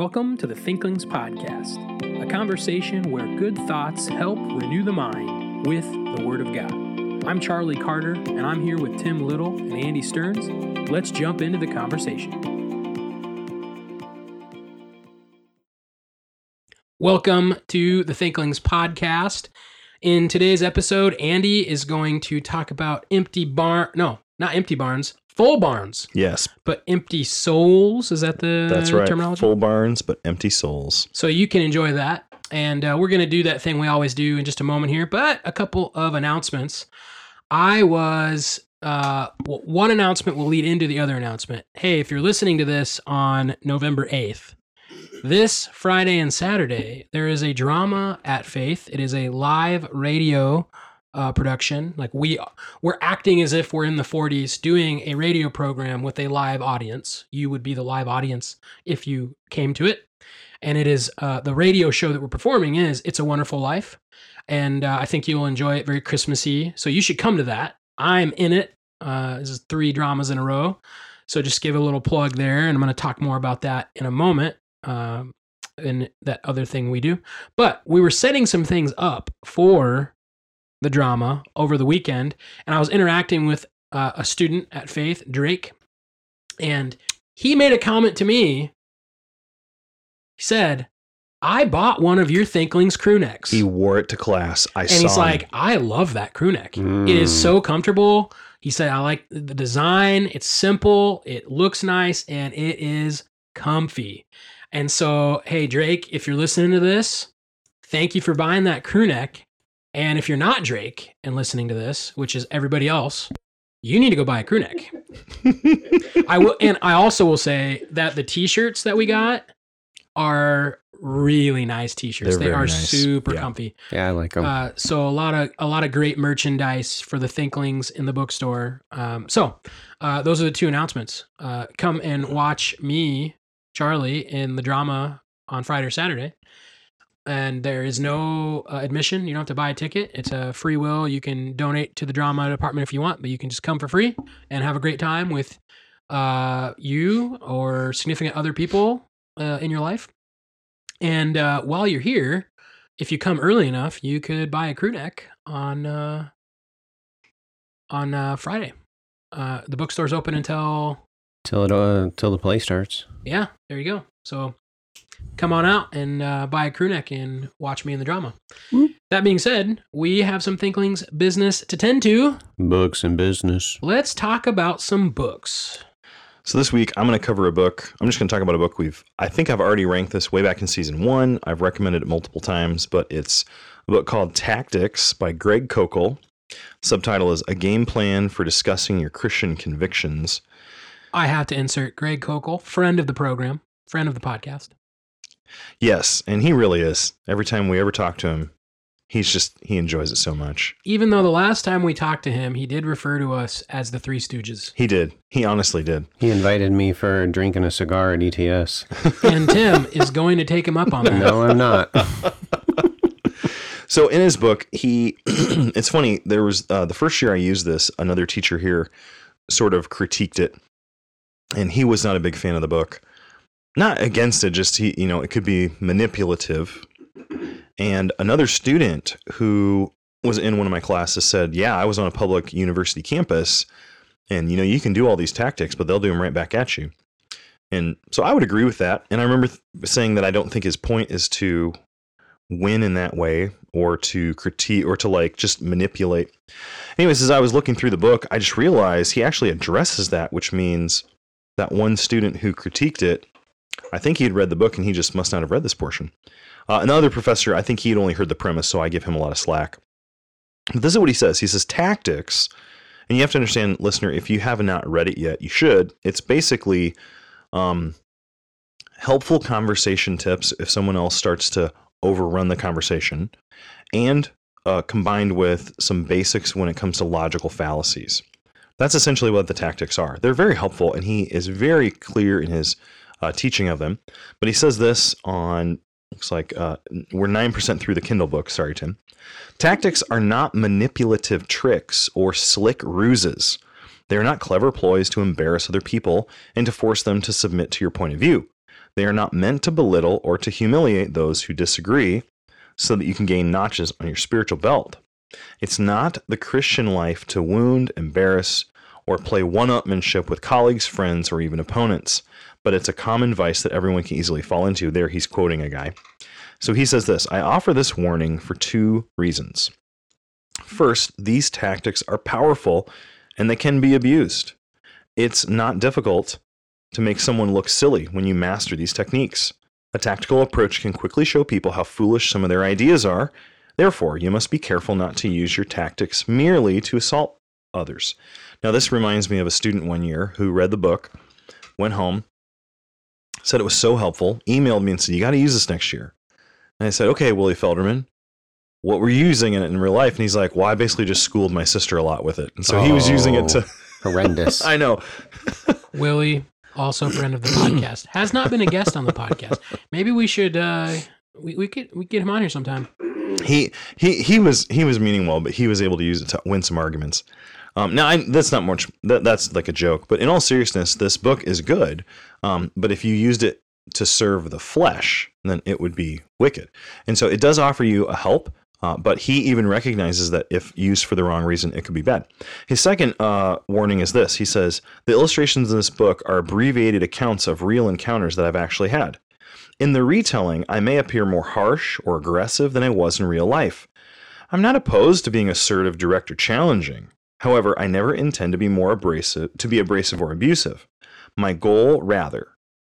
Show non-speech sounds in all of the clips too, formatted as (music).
Welcome to the Thinklings Podcast, a conversation where good thoughts help renew the mind with the Word of God. I'm Charlie Carter, and I'm here with Tim Little and Andy Stearns. Let's jump into the conversation. Welcome to the Thinklings Podcast. In today's episode, Andy is going to talk about empty barn. No, not empty barns, full barns, Yes, but empty souls. Is that the that's right. terminology? Full barns, but empty souls. So you can enjoy that. And uh, we're going to do that thing we always do in just a moment here, but a couple of announcements. I was, uh, one announcement will lead into the other announcement. Hey, if you're listening to this on November 8th, this Friday and Saturday, there is a drama at Faith. It is a live radio uh, production. Like we we're acting as if we're in the 40s doing a radio program with a live audience. You would be the live audience if you came to it. And it is uh, the radio show that we're performing is It's a Wonderful Life. And uh, I think you'll enjoy it very Christmassy. So you should come to that. I'm in it. Uh, this is three dramas in a row. So just give a little plug there. And I'm going to talk more about that in a moment. Um, and that other thing we do. But we were setting some things up for the drama over the weekend, and I was interacting with uh, a student at Faith, Drake, and he made a comment to me. He said, "I bought one of your Thinklings crew necks." He wore it to class. I and saw And he's him. like, I love that crew neck. It is Mm. so comfortable. He said, I like the design. It's simple. It looks nice and it is comfy. And so, hey, Drake, if you're listening to this, thank you for buying that crew neck. And if you're not Drake and listening to this, which is everybody else, you need to go buy a crew neck. I will, and I also will say that the t-shirts that we got are really nice t-shirts. They're they are nice. super Yeah. comfy. Yeah, I like them. Uh, so a lot of a lot of great merchandise for the Thinklings in the bookstore. Um, so uh, those are the two announcements. Uh, come and watch me, Charlie, in the drama on Friday or Saturday. And there is no uh, admission. You don't have to buy a ticket. It's a free will. You can donate to the drama department if you want, but you can just come for free and have a great time with uh, you or significant other people uh, in your life. And uh, while you're here, if you come early enough, you could buy a crew neck on uh, on uh, Friday. Uh, the bookstore's open until till it uh, till the play starts. yeah. There you go. So come on out and uh, buy a crew neck and watch me in the drama. Whoop. That being said, we have some Thinklings business to tend to. Books and business. Let's talk about some books. so this week I'm going to cover a book. I'm just going to talk about a book we've. I think I've already ranked this way back in season one. I've recommended it multiple times, but it's a book called Tactics by Greg Koukl. Subtitle is A Game Plan for Discussing Your Christian Convictions. I have to insert Greg Koukl, friend of the program, friend of the podcast. Yes, and he really is. Every time we ever talk to him, he's just he enjoys it so much. Even though the last time we talked to him, he did refer to us as the Three Stooges. He did. He honestly did. He invited me for drinking a cigar at ETS. (laughs) And Tim is going to take him up on that. No, I'm not. (laughs) (laughs) So in his book, he (clears throat) it's funny. There was uh, the first year I used this. Another teacher here sort of critiqued it, and he was not a big fan of the book. Not against it, just he, you know, it could be manipulative. And another student who was in one of my classes said, "Yeah, I was on a public university campus, and you know, you can do all these tactics, but they'll do them right back at you." And so I would agree with that. And I remember th- saying that I don't think his point is to win in that way or to critique or to like just manipulate. Anyways, as I was looking through the book, I just realized he actually addresses that, which means that one student who critiqued it, I think he had read the book and he just must not have read this portion. Uh, another professor, I think he had only heard the premise, so I give him a lot of slack. But this is what he says. He says tactics, and you have to understand, listener, if you have not read it yet, you should. It's basically um, helpful conversation tips if someone else starts to overrun the conversation, and uh, combined with some basics when it comes to logical fallacies. That's essentially what the tactics are. They're very helpful, and he is very clear in his uh, teaching of them. But he says this on looks like uh, we're nine percent through the Kindle book. Sorry, Tim. Tactics are not manipulative tricks or slick ruses. They are not clever ploys to embarrass other people and to force them to submit to your point of view. They are not meant to belittle or to humiliate those who disagree so that you can gain notches on your spiritual belt. It's not the Christian life to wound, embarrass, or play one upmanship with colleagues, friends, or even opponents, but it's a common vice that everyone can easily fall into. There, he's quoting a guy. So he says this I offer this warning for two reasons. First, these tactics are powerful and they can be abused. It's not difficult to make someone look silly when you master these techniques. A tactical approach can quickly show people how foolish some of their ideas are. Therefore, you must be careful not to use your tactics merely to assault others. Now, this reminds me of a student one year who read the book, went home, said it was so helpful, emailed me and said, You got to use this next year. And I said, Okay, Willie Felderman, what were you using in it in real life? And he's like, Well, I basically just schooled my sister a lot with it. And so he was using it to. Horrendous. (laughs) I know. (laughs) Willie, also a friend of the podcast, has not been a guest on the podcast. Maybe we should uh we, we could we get him on here sometime. he he he was he was meaning well, but he was able to use it to win some arguments. Um, now I, that's not much. That, that's like a joke. But in all seriousness, this book is good. Um, but if you used it to serve the flesh, then it would be wicked. And so it does offer you a help. Uh, but he even recognizes that if used for the wrong reason, it could be bad. His second uh, warning is this: he says the illustrations in this book are abbreviated accounts of real encounters that I've actually had. In the retelling, I may appear more harsh or aggressive than I was in real life. I'm not opposed to being assertive, direct, or challenging. However, I never intend to be more abrasive, to be abrasive or abusive. My goal, rather,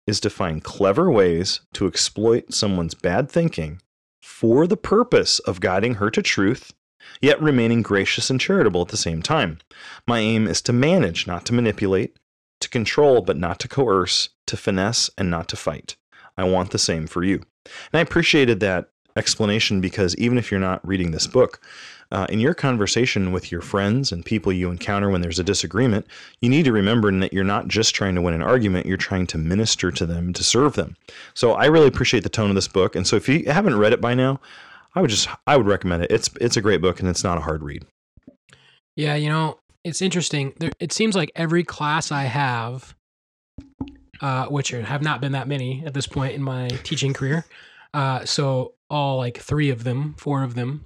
is to find clever ways to exploit someone's bad thinking for the purpose of guiding her to truth, yet remaining gracious and charitable at the same time. My aim is to manage, not to manipulate, to control, but not to coerce, to finesse, and not to fight. I want the same for you. And I appreciated that explanation because even if you're not reading this book, uh, in your conversation with your friends and people you encounter when there's a disagreement, you need to remember that you're not just trying to win an argument, you're trying to minister to them, to serve them. So I really appreciate the tone of this book. And so if you haven't read it by now, I would just I would recommend it. It's it's a great book and it's not a hard read. Yeah, you know, it's interesting. There, it seems like every class I have, uh, which have not been that many at this point in my teaching career, uh, so all like three of them, four of them,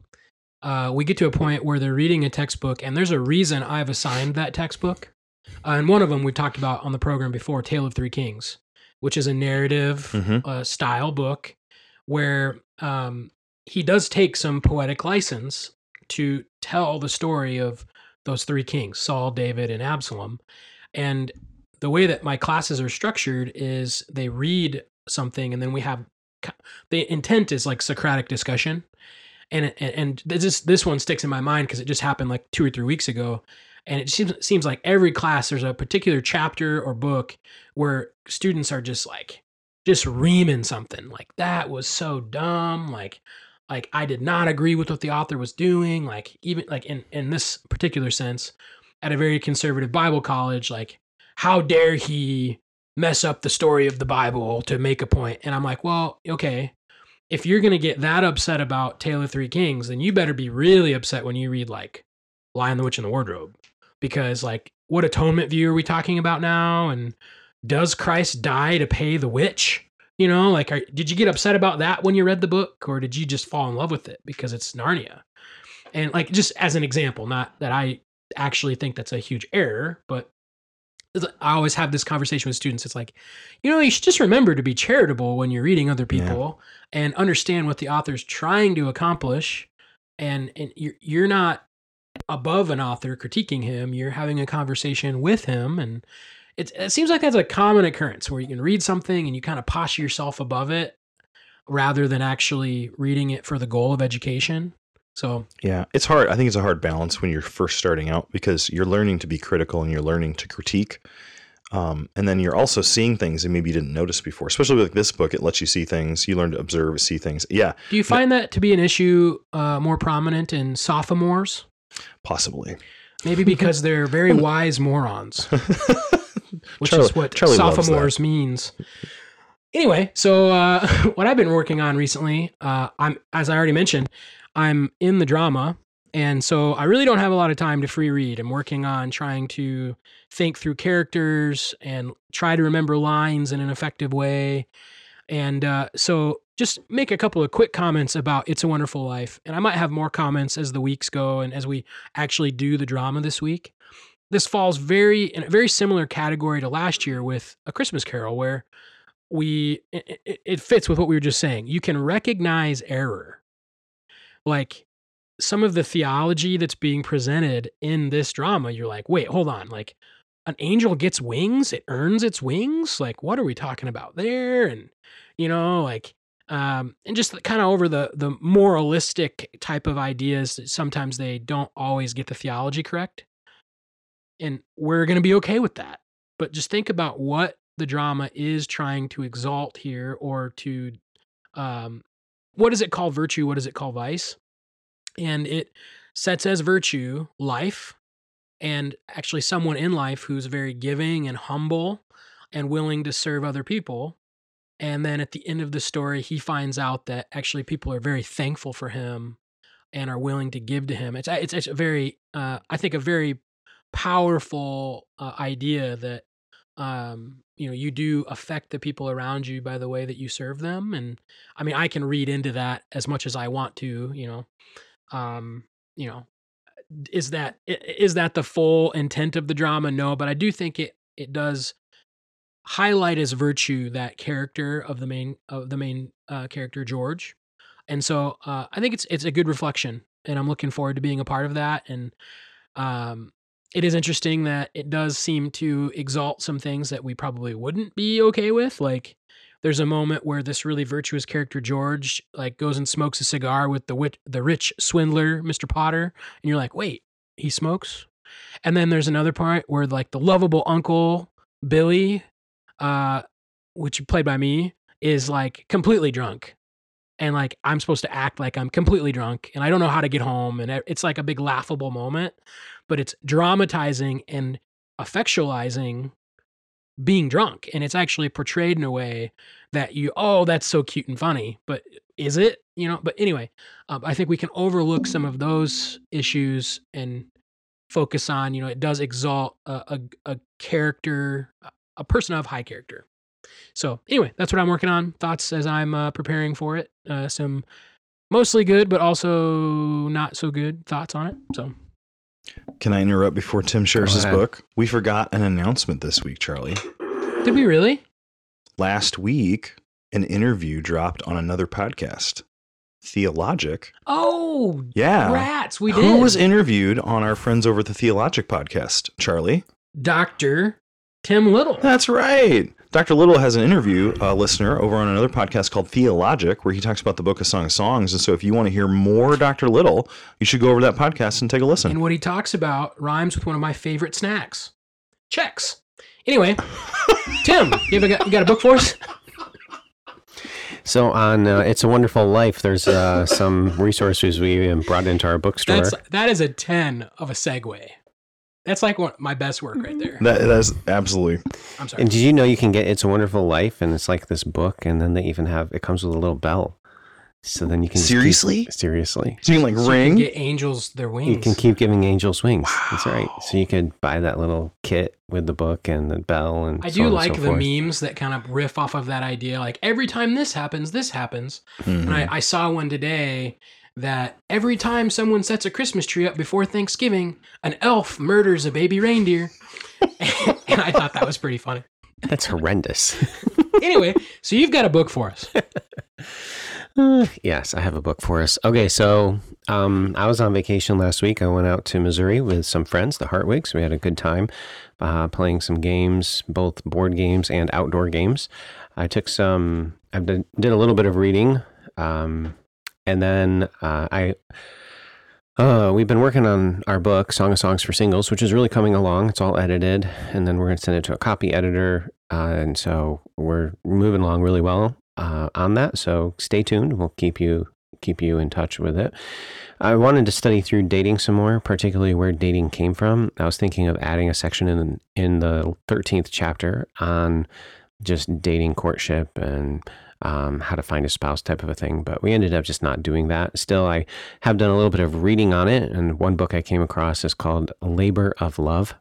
uh, we get to a point where they're reading a textbook, and there's a reason I've assigned that textbook. Uh, and one of them we've talked about on the program before, Tale of Three Kings, which is a narrative Mhm. uh, style book where um, he does take some poetic license to tell the story of those three kings Saul, David, and Absalom. And the way that my classes are structured is they read something and then we have the intent is like Socratic discussion. And, and, this, this one sticks in my mind because it just happened like two or three weeks ago. And it seems, seems like every class there's a particular chapter or book where students are just like, just reaming something like that was so dumb. Like, like I did not agree with what the author was doing. Like even like in in this particular sense, at a very conservative Bible college, like how dare he mess up the story of the Bible to make a? And I'm like, well, okay, if you're gonna get that upset about Tale of Three Kings, then you better be really upset when you read like Lion, the Witch, and the Wardrobe, because like what atonement view are we talking about now? And does Christ die to pay the witch? You know, like, are, did you get upset about that when you read the book, or did you just fall in love with it because it's Narnia? And like, just as an example, not that I actually think that's a huge error, but I always have this conversation with students. It's like, you know, you should just remember to be charitable when you're reading other Yeah. people and understand what the author's trying to accomplish. And, and you're, you're not above an author critiquing him, you're having a conversation with him. And it, it seems like that's a common occurrence where you can read something and you kind of posture yourself above it rather than actually reading it for the goal of education. So, Yeah, it's hard. I think it's a hard balance when you're first starting out because you're learning to be critical and you're learning to critique. Um, and then you're also seeing things that maybe you didn't notice before. Especially with this book, it lets you see things. You learn to observe, see things. Yeah, do you find that to be an issue uh, more prominent in sophomores? possibly. Maybe because they're very (laughs) wise morons, (laughs) which Charlie- is what Charlie sophomores means. Anyway, so uh, (laughs) what I've been working on recently, uh, I'm as I already mentioned, I'm in the drama, and so I really don't have a lot of time to free read. I'm working on trying to think through characters and try to remember lines in an effective way. And uh, so just make a couple of quick comments about It's a Wonderful Life. And I might have more comments as the weeks go and as we actually do the drama this week. This falls very in a very similar category to last year with A Christmas Carol, where we it, it- it fits with what we were just saying. You can recognize error. Like some of the theology that's being presented in this drama, you're like, wait, hold on. Like an angel gets wings, it earns its wings. Like, what are we talking about there? And you know, like um, and just kind of over the the moralistic type of ideas. Sometimes they don't always get the theology correct, and we're to be okay with that. But just think about what the drama is trying to exalt here, or to um, what does it call virtue? What does it call vice? And it sets as virtue life, and actually someone in life who's very giving and humble and willing to serve other people. And then at the end of the story, he finds out that actually people are very thankful for him and are willing to give to him. It's it's, it's a very, uh, I think, a very powerful uh, idea that um, you know you do affect the people around you by the way that you serve them. And I mean, I can read into that as much as I want to. You know, um, you know, is that is that the full intent of the drama? No, but I do think it it does highlight as virtue that character of the main of the main uh, character George, and so uh, I think it's it's a good reflection, and I'm looking forward to being a part of that. And um, it is interesting that it does seem to exalt some things that we probably wouldn't be okay with, like. There's a moment where this really virtuous character George like goes and smokes a cigar with the wit- the rich swindler Mr. Potter, and you're like, wait, he smokes. And then there's another part where like the lovable uncle Billy, uh, which played by me, is like completely drunk. And like I'm supposed to act like I'm completely drunk and I don't know how to get home. And it's like a big laughable moment, but it's dramatizing and effectualizing being drunk. And it's actually portrayed in a way that you, oh, that's so cute and funny. But is it? You know, but anyway, um, I think we can overlook some of those issues and focus on you know it does exalt a, a, a character a person of high character so anyway that's what i'm working on thoughts as i'm uh, preparing for it uh, some mostly good but also not so good thoughts on it so Can I interrupt before Tim shares his book? We forgot an announcement this week, Charlie. did we really Last week, an interview dropped on another podcast, Theologic. oh Yeah. rats we did Who was interviewed on our Friends Over the Theologic podcast, Charlie? dr tim little That's right. Dr. Little has an interview, uh, listener, over on another podcast called Theologic, where he talks about the book of Song of Songs. And so if you want to hear more Dr. Little, you should go over to that podcast and take a listen. and what he talks about rhymes with one of my favorite snacks checks anyway (laughs) tim you, have a, you got a book for us So on uh, It's a Wonderful Life, there's uh, some resources we uh, brought into our bookstore. That's that is a ten of a segue. That's like one, my best work right there. that, that's absolutely. I'm sorry. and did you know you can get It's a Wonderful Life, and it's like this book, and then they even have it comes with a little bell, so then you can just keep- Seriously? seriously, So you can like So you can ring. get angels their wings. you can keep giving angels wings. That's right. So you could buy that little kit with the book and the bell, and I so do on and like so the forth. memes that kind of riff off of that idea. Like every time this happens, this happens. Mhm. And I, I saw one today that every time someone sets a Christmas tree up before Thanksgiving, an elf murders a baby reindeer. (laughs) and I thought that was pretty funny. That's horrendous. (laughs) Anyway, so you've got a book for us. Uh, (sighs) yes, I have a book for us. Okay, so um, I was on vacation last week. I went out to Missouri with some friends, the Hartwigs. We had a good time uh, playing some games, both board games and outdoor games. I took some, I did, did a little bit of reading, um, and then uh, I. Uh, we've been working on our book, Song of Songs for Singles, which is really coming along. It's all edited, and then we're going to send it to a copy editor. Uh, and so we're moving along really well uh, on that. So stay tuned. We'll keep you keep you in touch with it. I wanted to study through dating some more, particularly where dating came from. I was thinking of adding a section in in the thirteenth chapter on just dating, courtship, and um, how to find a spouse type of a thing. But we ended up just not doing that. Still, I have done a little bit of reading on it, and one book I came across is called "Labor of Love: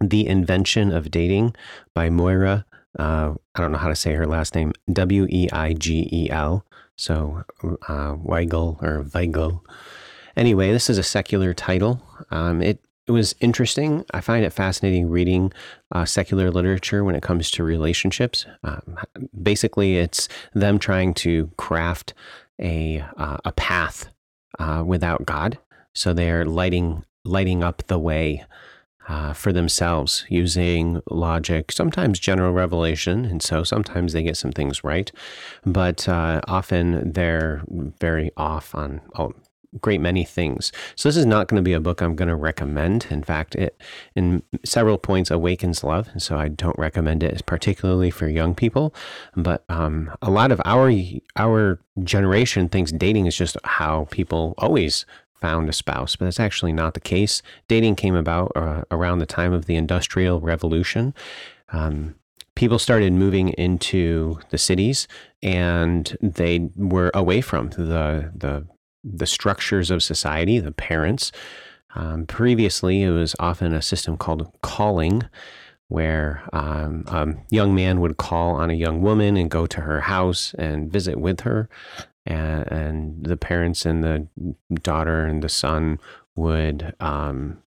The Invention of Dating" by Moira Uh, I don't know how to say her last name. W E I G E L. So uh, Weigel or Weigel. Anyway, this is a secular title. Um, it it was interesting. I find it fascinating reading uh, secular literature when it comes to relationships. Um, basically, it's them trying to craft a uh, a path uh, without God. So they're lighting lighting up the way uh, for themselves using logic, sometimes general revelation, and so sometimes they get some things right, but uh, often they're very off on great many things. So this is not going to be a book I'm going to recommend. In fact, it in several points awakens love, and so I don't recommend it particularly for young people. But um, a lot of our our generation thinks dating is just how people always found a spouse, but that's actually not the case. Dating came about uh, around the time of the Industrial Revolution. Um, people started moving into the cities and they were away from the the the structures of society, the parents. Um, previously, it was often a system called calling, where um, a young man would call on a young woman and go to her house and visit with her. And, and the parents and the daughter and the son would, um,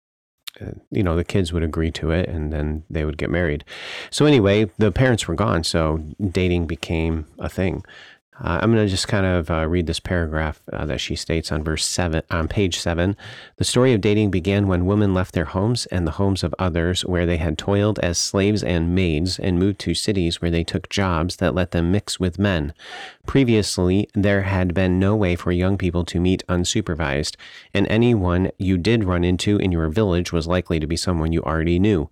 you know, the kids would agree to it and then they would get married. So, anyway, the parents were gone. So, dating became a thing. Uh, I'm going to just kind of uh, read this paragraph uh, that she states on verse seven, on page seven. The story of dating began when women left their homes and the homes of others, where they had toiled as slaves and maids, and moved to cities where they took jobs that let them mix with men. Previously, there had been no way for young people to meet unsupervised, and anyone you did run into in your village was likely to be someone you already knew.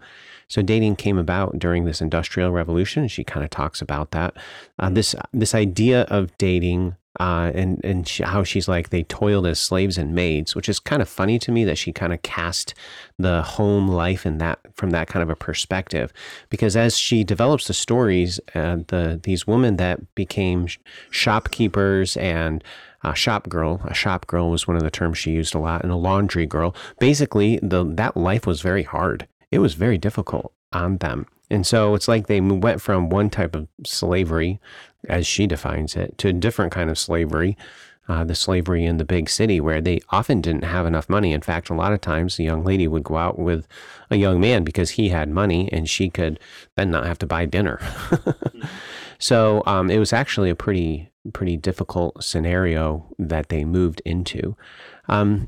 So dating came about during this industrial revolution. She kind of talks about that. Uh, this this idea of dating uh, and and she, how she's like they toiled as slaves and maids, which is kind of funny to me that she kind of cast the home life in that from that kind of a perspective, because as she develops the stories, uh, the these women that became shopkeepers and a shop girl, a shop girl was one of the terms she used a lot, and a laundry girl. Basically, the that life was very hard it was very difficult on them. And so it's like they went from one type of slavery, as she defines it, to a different kind of slavery, uh, the slavery in the big city, where they often didn't have enough money. In fact, a lot of times the young lady would go out with a young man because he had money and she could then not have to buy dinner. (laughs) so um, it was actually a pretty, pretty difficult scenario that they moved into. Um,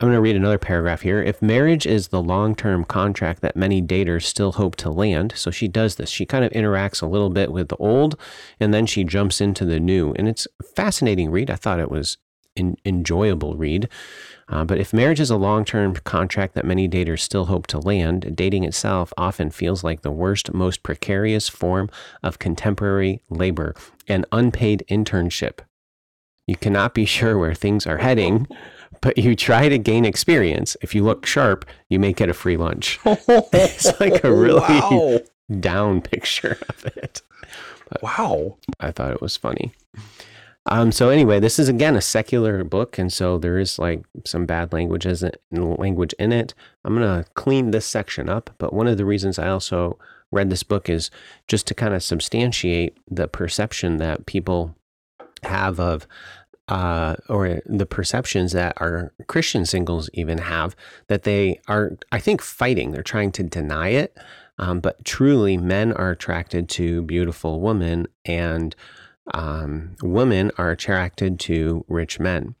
I'm going to read another paragraph here. If marriage is the long term contract that many daters still hope to land, so she does this. She kind of interacts a little bit with the old and then she jumps into the new. And it's a fascinating read. I thought it was an enjoyable read. Uh, but if marriage is a long term contract that many daters still hope to land, dating itself often feels like the worst, most precarious form of contemporary labor, an unpaid internship. You cannot be sure where things are heading (laughs) but you try to gain experience. If you look sharp, you may get a free lunch. (laughs) it's like a really (laughs) wow. down picture of it. But wow. I thought it was funny. Um, so anyway, this is again a secular book, and so there is like some bad languages language in it. I'm gonna clean this section up, but one of the reasons I also read this book is just to kind of substantiate the perception that people have of uh, or the perceptions that our Christian singles even have that they are, I think, fighting. They're trying to deny it. Um, but truly, men are attracted to beautiful women, and um, women are attracted to rich men.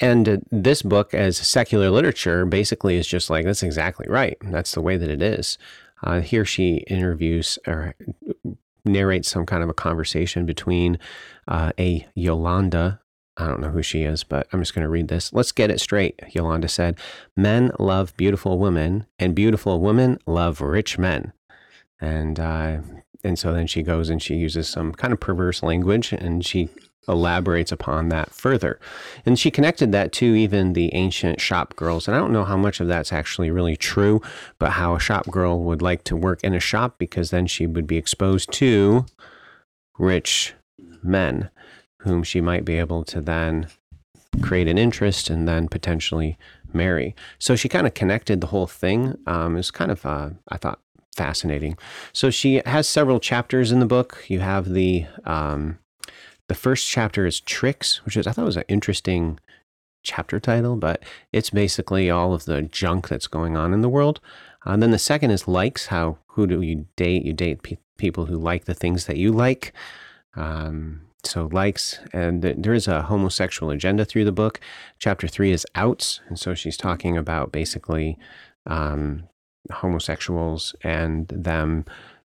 And uh, this book, as secular literature, basically is just like, that's exactly right. That's the way that it is. Uh, here she interviews or narrates some kind of a conversation between uh, a Yolanda I don't know who she is, but I'm just going to read this. Let's get it straight, Yolanda said. Men love beautiful women, and beautiful women love rich men. And uh, and so then she goes and she uses some kind of perverse language, and she elaborates upon that further. And she connected that to even the ancient shop girls. And I don't know how much of that's actually really true, but how a shop girl would like to work in a shop because then she would be exposed to rich men whom she might be able to then create an interest and then potentially marry. So she kind of connected the whole thing. Um, it was kind of, uh, I thought, fascinating. So she has several chapters in the book. You have the um, the first chapter is tricks, which is I thought was an interesting chapter title, but it's basically all of the junk that's going on in the world. And then the second is likes. How who do you date? You date pe- people who like the things that you like. Um, so likes, and there is a homosexual agenda through the book. Chapter three is outs, and so she's talking about basically um, homosexuals and them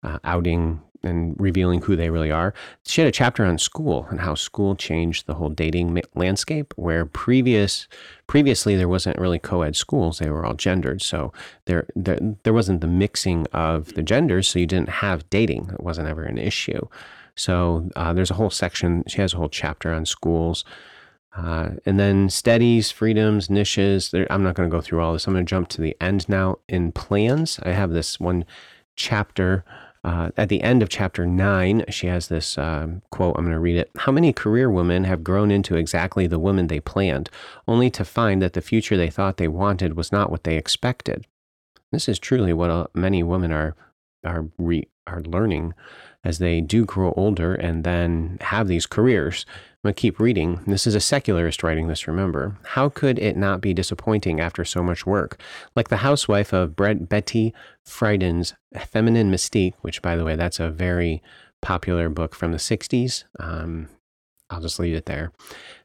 uh, outing and revealing who they really are. She had a chapter on school and how school changed the whole dating landscape, where previous previously there wasn't really co-ed schools; they were all gendered. So there there, there wasn't the mixing of the genders, so you didn't have dating. It wasn't ever an issue. So uh, there's a whole section. She has a whole chapter on schools. Uh, and then steadies, freedoms, niches. There, I'm not going to go through all this. I'm going to jump to the end now. In plans, I have this one chapter uh, at the end of chapter nine, she has this um, quote. I'm going to read it. How many career women have grown into exactly the woman they planned, only to find that the future they thought they wanted was not what they expected? This is truly what uh, many women are are re, are learning as they do grow older and then have these careers. I'm going to keep reading. This is a secularist writing this, remember. How could it not be disappointing after so much work? Like the housewife of Brett, Betty Friedan's Feminine Mystique, which, by the way, that's a very popular book from the 60s. Um, I'll just leave it there.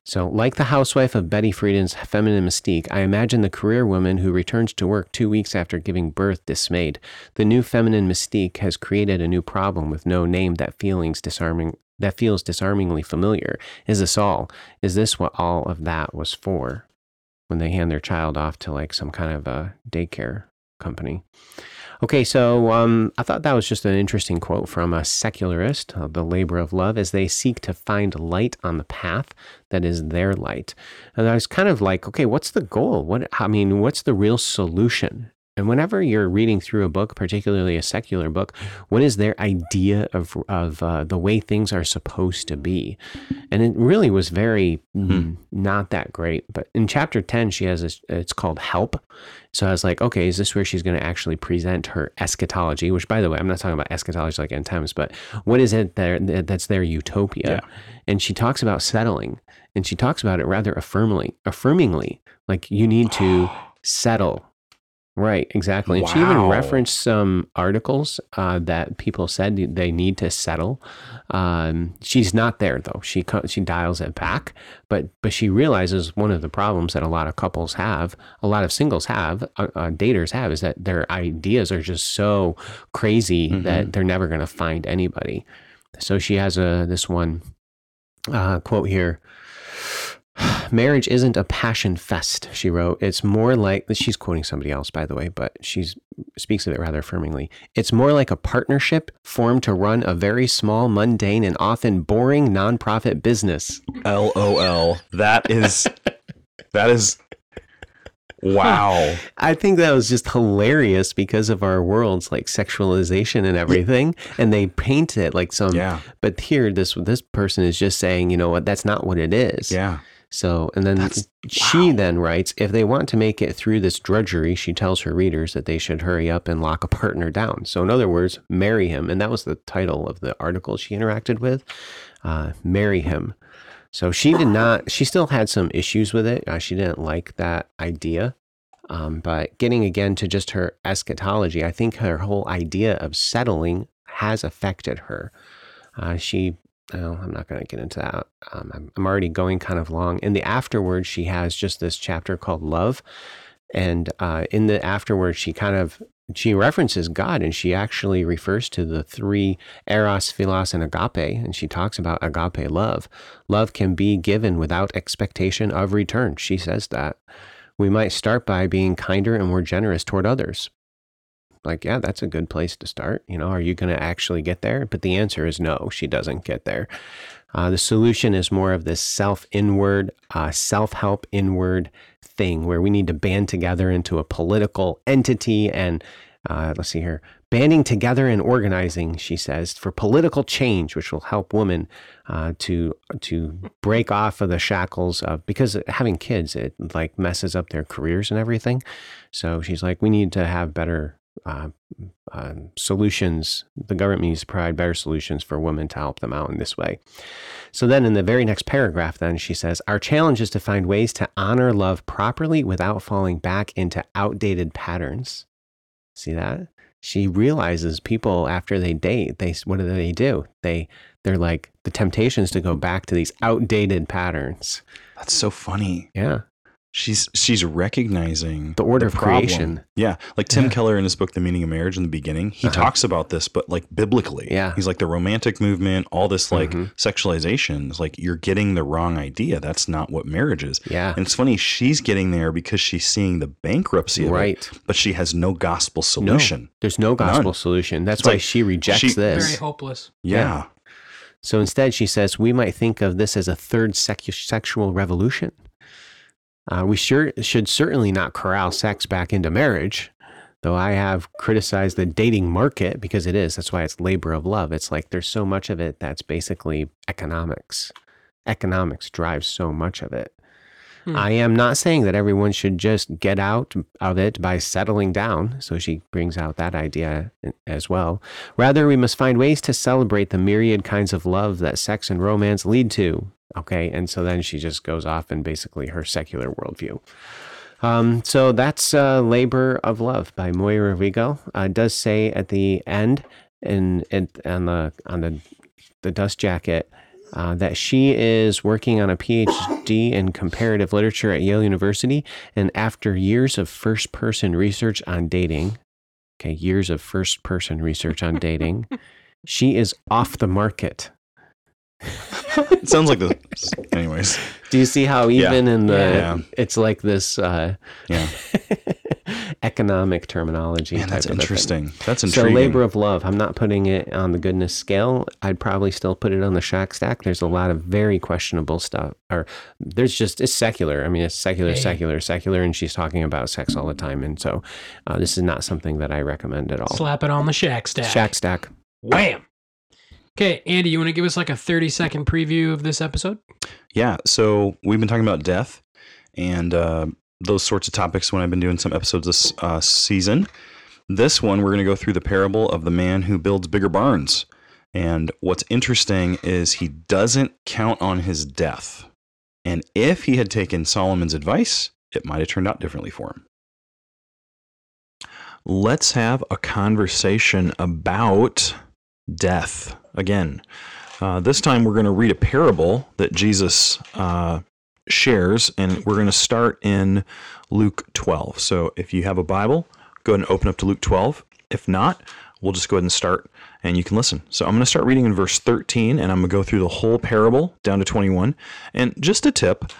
So, like the housewife of Betty Friedan's Feminine Mystique, I imagine the career woman who returns to work two weeks after giving birth dismayed. The new feminine mystique has created a new problem with no name that feelings disarming that feels disarmingly familiar. Is this all? Is this what all of that was for? When they hand their child off to like some kind of a daycare company. Okay, so um, I thought that was just an interesting quote from a secularist, uh, the labor of love, as they seek to find light on the path that is their light. And I was kind of like, okay, what's the goal? What I mean, what's the real solution? And whenever you're reading through a book, particularly a secular book, what is their idea of of uh, the way things are supposed to be? And it really was very mm, not that great. But in chapter ten, she has this. It's called help. So I was like, okay, is this where she's going to actually present her eschatology? Which, by the way, I'm not talking about eschatology like end times, but what is it there that's their utopia? Yeah. And she talks about settling, and she talks about it rather affirmingly. Affirmingly, like you need to (gasps) settle Right, exactly. And she even referenced some articles uh, that people said they need to settle. Um, she's not there though. She she dials it back, but but she realizes one of the problems that a lot of couples have, a lot of singles have, uh, uh, daters have, is that their ideas are just so crazy that they're never going to find anybody. So she has a this one uh, quote here. (sighs) Marriage isn't a passion fest, she wrote. It's more like she's quoting somebody else, by the way, but she speaks of it rather affirmingly. It's more like a partnership formed to run a very small, mundane, and often boring nonprofit business. LOL. That is that is wow. (laughs) I think that was just hilarious because of our world's like sexualization and everything, and they paint it like some. Yeah. But here, this this person is just saying, you know what? That's not what it is. Yeah. So, and then That's- she wow. then writes, if they want to make it through this drudgery, she tells her readers that they should hurry up and lock a partner down. So, in other words, marry him. And that was the title of the article she interacted with. Uh, marry him. So she did not, she still had some issues with it. Uh, she didn't like that idea. Um, but getting again to just her eschatology, I think her whole idea of settling has affected her. Uh, she, well, I'm not going to get into that. Um, I'm, I'm already going kind of long. In the afterword, she has just this chapter called Love. And uh, in the afterword, she kind of she references God and she actually refers to the three eros, philos, and agape. And she talks about agape love. Love can be given without expectation of return. She says that. We might start by being kinder and more generous toward others. Like, yeah, that's a good place to start. You know, are you going to actually get there? But the answer is no, she doesn't get there. Uh, the solution is more of this self inward, uh, self help inward thing where we need to band together into a political entity and uh, let's see here banding together and organizing she says for political change which will help women uh, to to break off of the shackles of because having kids it like messes up their careers and everything so she's like we need to have better uh, uh, solutions. The government needs to provide better solutions for women to help them out in this way. So then, in the very next paragraph, then she says, Our challenge is to find ways to honor love properly without falling back into outdated patterns. See that? She realizes people after they date, they what do they do? They they're like the temptations to go back to these outdated patterns. That's so funny. Yeah. She's she's recognizing The order of problem. creation. Yeah, like Tim Yeah. Keller in his book The Meaning of Marriage in the beginning, he Uh-huh. talks about this, but like biblically. Yeah. he's like the romantic movement, all this like Mhm. sexualization. is like you're getting the wrong idea. That's not what marriage is. Yeah. And it's funny, she's getting there because she's seeing the bankruptcy of it, Right. but she has no gospel solution. No, There's no gospel None. solution. That's It's why like she rejects she- this. Very hopeless. Yeah. Yeah. So instead, she says we might think of this as a third secu- sexual revolution. Uh, we sure should certainly not corral sex back into marriage, though I have criticized the dating market because it is. That's why it's labor of love. It's like there's so much of it that's basically economics. Economics drives so much of it. Hmm. I am not saying that everyone should just get out of it by settling down. So she brings out that idea as well. Rather, we must find ways to celebrate the myriad kinds of love that sex and romance lead to. Okay. And so then she just goes off in basically her secular worldview. Um, so that's uh, Labor of Love by Moira Vigo. Uh, it does say at the end in, in on the on the the dust jacket uh, that she is working on a PhD in comparative literature at Yale University, and after years of first person research on dating, okay, years of first person research on dating, (laughs) she is off the market. it sounds like this. Anyways, Do you see how Yeah. even in the Yeah. it's like this uh, yeah, (laughs) economic terminology? man, that's type of interesting. That's So intriguing. labor of love. I'm not putting it on the goodness scale. I'd probably still put it on the shack stack. There's a lot of very questionable stuff. Or there's just it's secular. I mean, it's secular, Hey. secular, secular, and she's talking about sex all the time. And so uh, this is not something that I recommend at all. Slap it on the shack stack. Shack stack. Wham. Okay, Andy, you want to give us like a 30 second preview of this episode? Yeah. So we've been talking about death and uh, those sorts of topics when I've been doing some episodes this uh, season. This one, we're going to go through the parable of the man who builds bigger barns. And what's interesting is he doesn't count on his death. And if he had taken Solomon's advice, it might have turned out differently for him. Let's have a conversation about death again. Uh, this time we're going to read a parable that Jesus uh, shares, and we're going to start in Luke 12. So if you have a Bible, go ahead and open up to Luke 12. If not, we'll just go ahead and start and you can listen. So I'm going to start reading in verse 13, and I'm going to go through the whole parable down to 21. And just a tip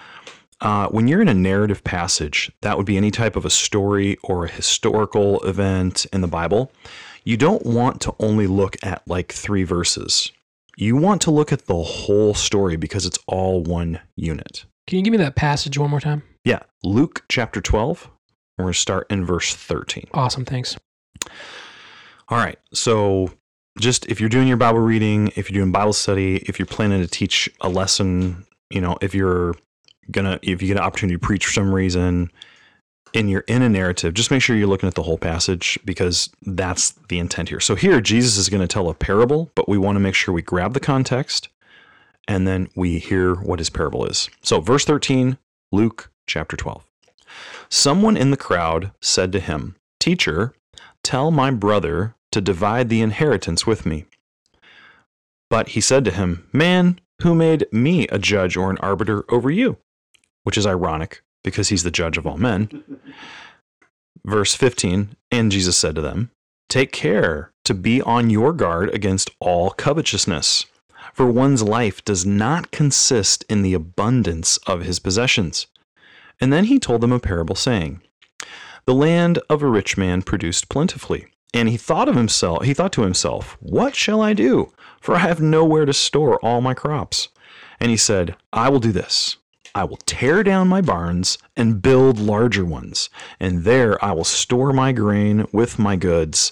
uh, when you're in a narrative passage, that would be any type of a story or a historical event in the Bible, you don't want to only look at like three verses. You want to look at the whole story because it's all one unit. Can you give me that passage one more time? Yeah, Luke chapter 12. We're going to start in verse 13. Awesome, thanks. All right. So, just if you're doing your Bible reading, if you're doing Bible study, if you're planning to teach a lesson, you know, if you're gonna, if you get an opportunity to preach for some reason, and you're in a narrative, just make sure you're looking at the whole passage because that's the intent here. So here, Jesus is going to tell a parable, but we want to make sure we grab the context and then we hear what his parable is. So, verse 13, Luke chapter 12. Someone in the crowd said to him, Teacher, tell my brother to divide the inheritance with me. But he said to him, Man, who made me a judge or an arbiter over you? Which is ironic because he's the judge of all men. (laughs) Verse 15 And Jesus said to them, Take care to be on your guard against all covetousness, for one's life does not consist in the abundance of his possessions. And then he told them a parable, saying, The land of a rich man produced plentifully. And he thought of himself, he thought to himself, What shall I do? For I have nowhere to store all my crops. And he said, I will do this. I will tear down my barns and build larger ones, and there I will store my grain with my goods.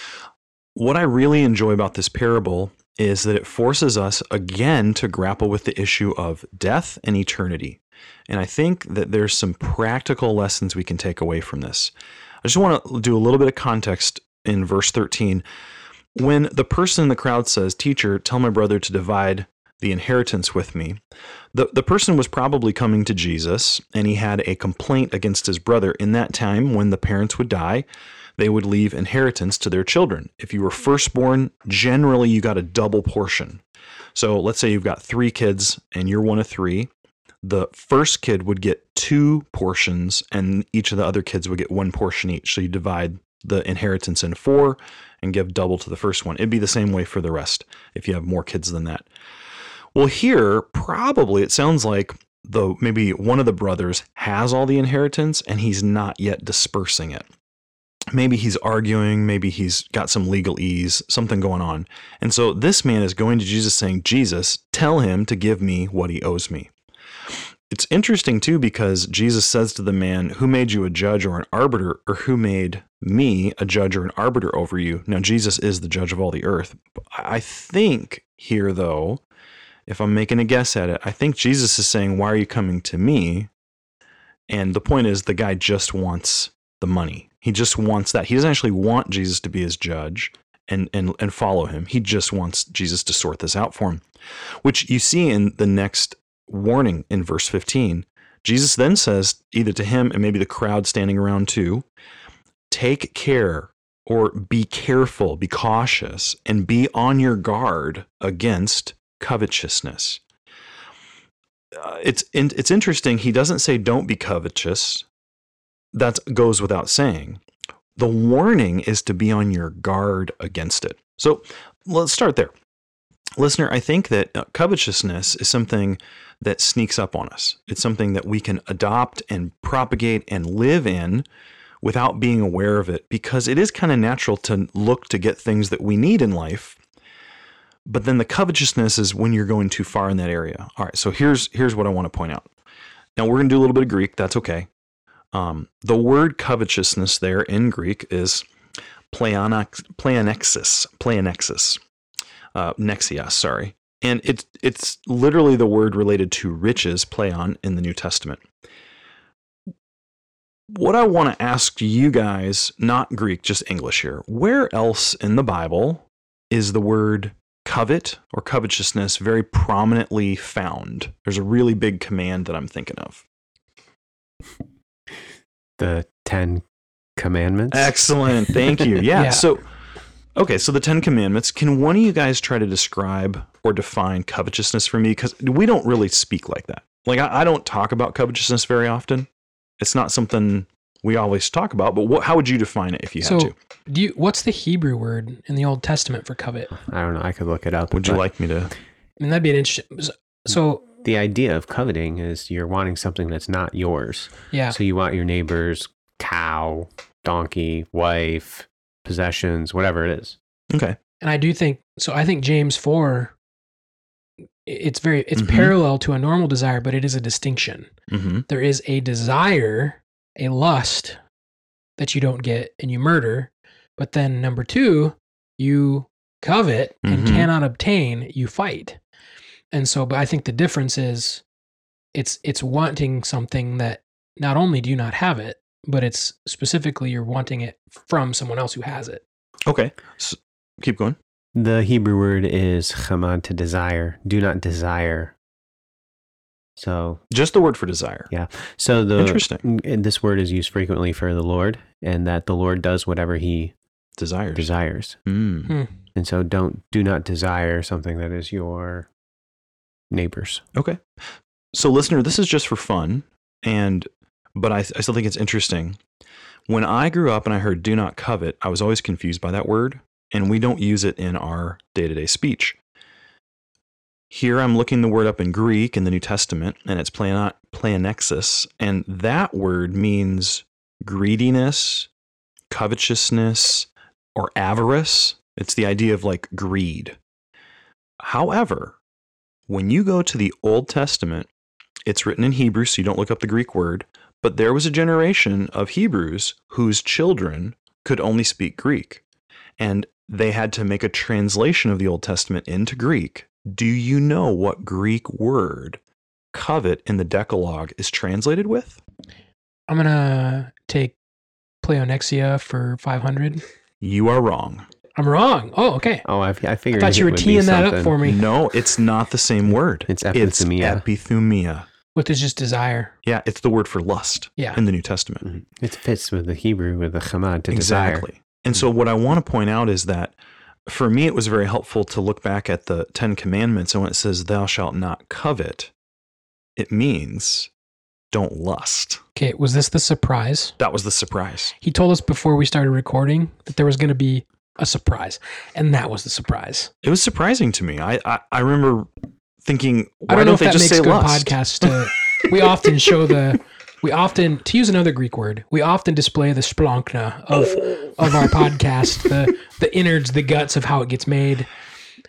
What I really enjoy about this parable is that it forces us again to grapple with the issue of death and eternity. And I think that there's some practical lessons we can take away from this. I just want to do a little bit of context in verse 13. When the person in the crowd says, Teacher, tell my brother to divide the inheritance with me, the, the person was probably coming to Jesus and he had a complaint against his brother. In that time, when the parents would die, they would leave inheritance to their children. If you were firstborn, generally you got a double portion. So let's say you've got three kids and you're one of three. The first kid would get two portions, and each of the other kids would get one portion each. So you divide the inheritance in four and give double to the first one. It'd be the same way for the rest if you have more kids than that. Well, here, probably it sounds like the maybe one of the brothers has all the inheritance and he's not yet dispersing it maybe he's arguing, maybe he's got some legalese, something going on. And so this man is going to Jesus saying, Jesus, tell him to give me what he owes me. It's interesting too because Jesus says to the man, Who made you a judge or an arbiter, or who made me a judge or an arbiter over you? Now, Jesus is the judge of all the earth. I think here, though, if I'm making a guess at it, I think Jesus is saying, Why are you coming to me? And the point is, the guy just wants the money. He just wants that. He doesn't actually want Jesus to be his judge and, and, and follow him. He just wants Jesus to sort this out for him, which you see in the next warning in verse 15. Jesus then says, either to him and maybe the crowd standing around too, take care or be careful, be cautious, and be on your guard against covetousness. Uh, it's it's interesting. He doesn't say don't be covetous that goes without saying. The warning is to be on your guard against it. So let's start there. Listener, I think that uh, covetousness is something that sneaks up on us. It's something that we can adopt and propagate and live in without being aware of it because it is kind of natural to look to get things that we need in life. But then the covetousness is when you're going too far in that area. All right, so here's here's what I want to point out. Now we're going to do a little bit of Greek, that's okay. Um, the word covetousness there in Greek is pleonex, pleonexis, pleonexis, uh, sorry. And it's, it's literally the word related to riches, pleon, in the New Testament. What I want to ask you guys, not Greek, just English here, where else in the Bible is the word covet or covetousness very prominently found? There's a really big command that I'm thinking of the Ten Commandments. Excellent. Thank you. (laughs) Yeah. Yeah. So, okay. So the Ten Commandments. Can one of you guys try to describe or define covetousness for me? Because we don't really speak like that. Like I, I don't talk about covetousness very often. It's not something we always talk about. But what, how would you define it if you had So, to? do you? What's the Hebrew word in the Old Testament for covet? I I don't know. I could look it up. Would you like me to? I mean, that'd be an interesting. So, The idea of coveting is you're wanting something that's not yours. yeah, So you want your neighbor's cow, donkey, wife, possessions, whatever it is. Okay. and I do think so. I think James four. It's very it's Mhm. parallel to a normal desire, but it is a distinction. Mm-hmm. There is a desire, a lust that you don't get, and you murder. But then number two, you covet and Mhm. cannot obtain, you fight. And so, but I think the difference is, it's it's wanting something that not only do you not have it, but it's specifically you're wanting it from someone else who has it. Okay. So, keep going. The Hebrew word is chamad to desire. Do not desire. So, Just the word for desire. Yeah. so the Interesting. this word is used frequently for the Lord, and that the Lord does whatever He Desires. desires. Mm. And so, don't do not desire something that is your neighbor's. Okay. So, listener, this is just for fun, and but I, I still think it's interesting. When I grew up and I heard "do not covet," I was always confused by that word, and we don't use it in our day-to-day speech. Here, I'm looking the word up in Greek in the New Testament, and it's pleon- pleonexis, and that word means greediness, covetousness, or avarice. It's the idea of like greed. However, when you go to the Old Testament, it's written in Hebrew, so you don't look up the Greek word, but there was a generation of Hebrews whose children could only speak Greek. And they had to make a translation of the Old Testament into Greek. Do you know what Greek word covet in the Decalogue is translated with? I'm gonna take pleonexia for 500. You are wrong. I'm wrong. Oh, okay. Oh, I, I I thought you were teeing that up for me. No, it's not the same word. It's It's epithumia. epithumia. Which is just desire. Yeah, it's the word for lust Yeah. in the New Testament. Mhm. It fits with the Hebrew with the chamad to desire. Exactly. And so, what I want to point out is that for me, it was very helpful to look back at the Ten Commandments and when it says, Thou shalt not covet, it means don't lust. Okay, was this the surprise? That was the surprise. He told us before we started recording that there was going to be a surprise, and that was the surprise. It was surprising to me. I, I, I remember thinking, I don't know if they that just makes say lust? podcasts. (laughs) To, we often show the, we often to use another Greek word, we often display the splanchna of of our podcast, the the innards, the guts of how it gets made,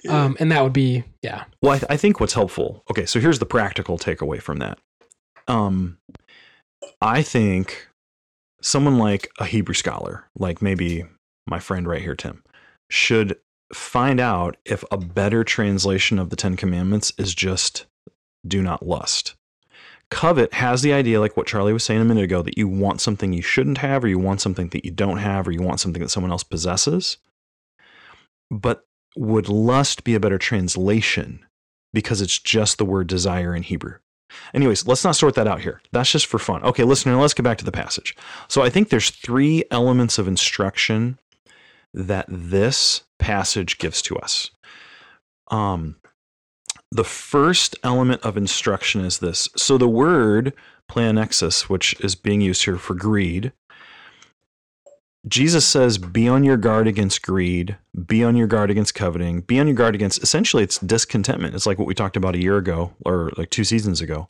um, and that would be yeah. Well, I, th- I think what's helpful. Okay, so here's the practical takeaway from that. Um, I think someone like a Hebrew scholar, like maybe my friend right here, Tim, should find out if a better translation of the Ten Commandments is just "do not lust." Covet has the idea, like what Charlie was saying a minute ago, that you want something you shouldn't have, or you want something that you don't have, or you want something that someone else possesses. But would lust be a better translation because it's just the word desire in Hebrew? Anyways, let's not sort that out here. That's just for fun. Okay, listener, let's get back to the passage. So I think there's three elements of instruction that this passage gives to us. Um, the first element of instruction is this. So the word planexus, which is being used here for greed, Jesus says, be on your guard against greed, be on your guard against coveting, be on your guard against essentially it's discontentment. It's like what we talked about a year ago or like two seasons ago.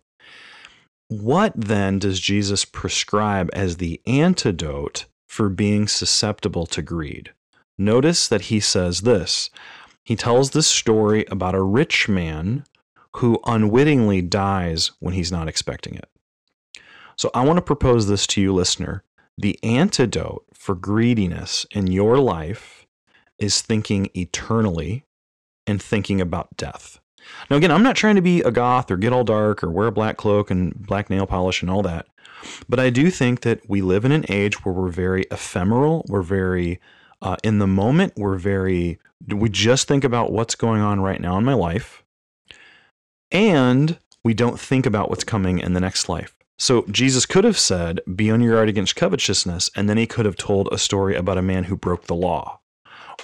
What then does Jesus prescribe as the antidote for being susceptible to greed? Notice that he says this. He tells this story about a rich man who unwittingly dies when he's not expecting it. So I want to propose this to you, listener. The antidote for greediness in your life is thinking eternally and thinking about death. Now, again, I'm not trying to be a goth or get all dark or wear a black cloak and black nail polish and all that. But I do think that we live in an age where we're very ephemeral. We're very uh, in the moment. We're very, we just think about what's going on right now in my life. And we don't think about what's coming in the next life. So Jesus could have said, Be on your guard against covetousness, and then he could have told a story about a man who broke the law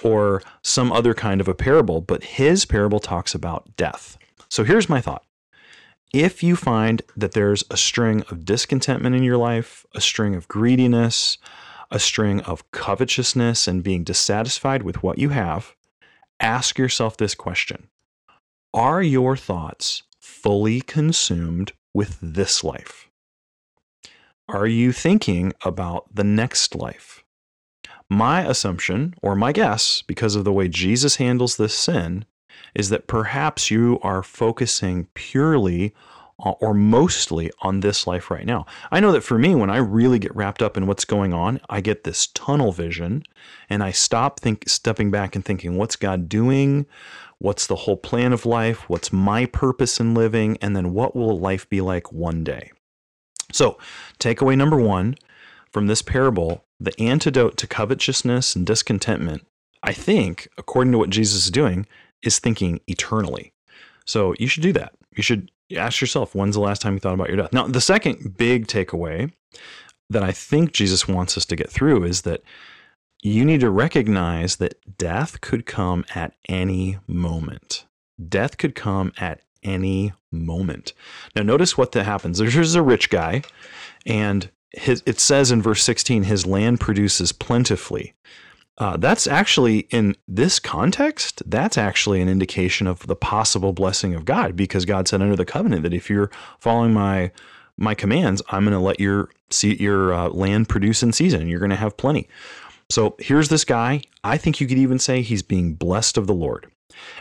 or some other kind of a parable, but his parable talks about death. So here's my thought. If you find that there's a string of discontentment in your life, a string of greediness, a string of covetousness and being dissatisfied with what you have, ask yourself this question Are your thoughts fully consumed with this life? Are you thinking about the next life? My assumption, or my guess, because of the way Jesus handles this sin, is that perhaps you are focusing purely Uh, or mostly on this life right now. I know that for me, when I really get wrapped up in what's going on, I get this tunnel vision and I stop think, stepping back and thinking, what's God doing? What's the whole plan of life? What's my purpose in living? And then what will life be like one day? So, takeaway number one from this parable the antidote to covetousness and discontentment, I think, according to what Jesus is doing, is thinking eternally. So, you should do that. You should ask yourself, when's the last time you thought about your death? Now, the second big takeaway that I think Jesus wants us to get through is that you need to recognize that death could come at any moment. Death could come at any moment. Now, notice what that happens. There's a rich guy, and his, it says in verse 16, his land produces plentifully. Uh, that's actually, in this context, that's actually an indication of the possible blessing of God because God said under the covenant that if you're following my my commands, I'm going to let your see your uh, land produce in season. You're going to have plenty. So here's this guy. I think you could even say he's being blessed of the Lord.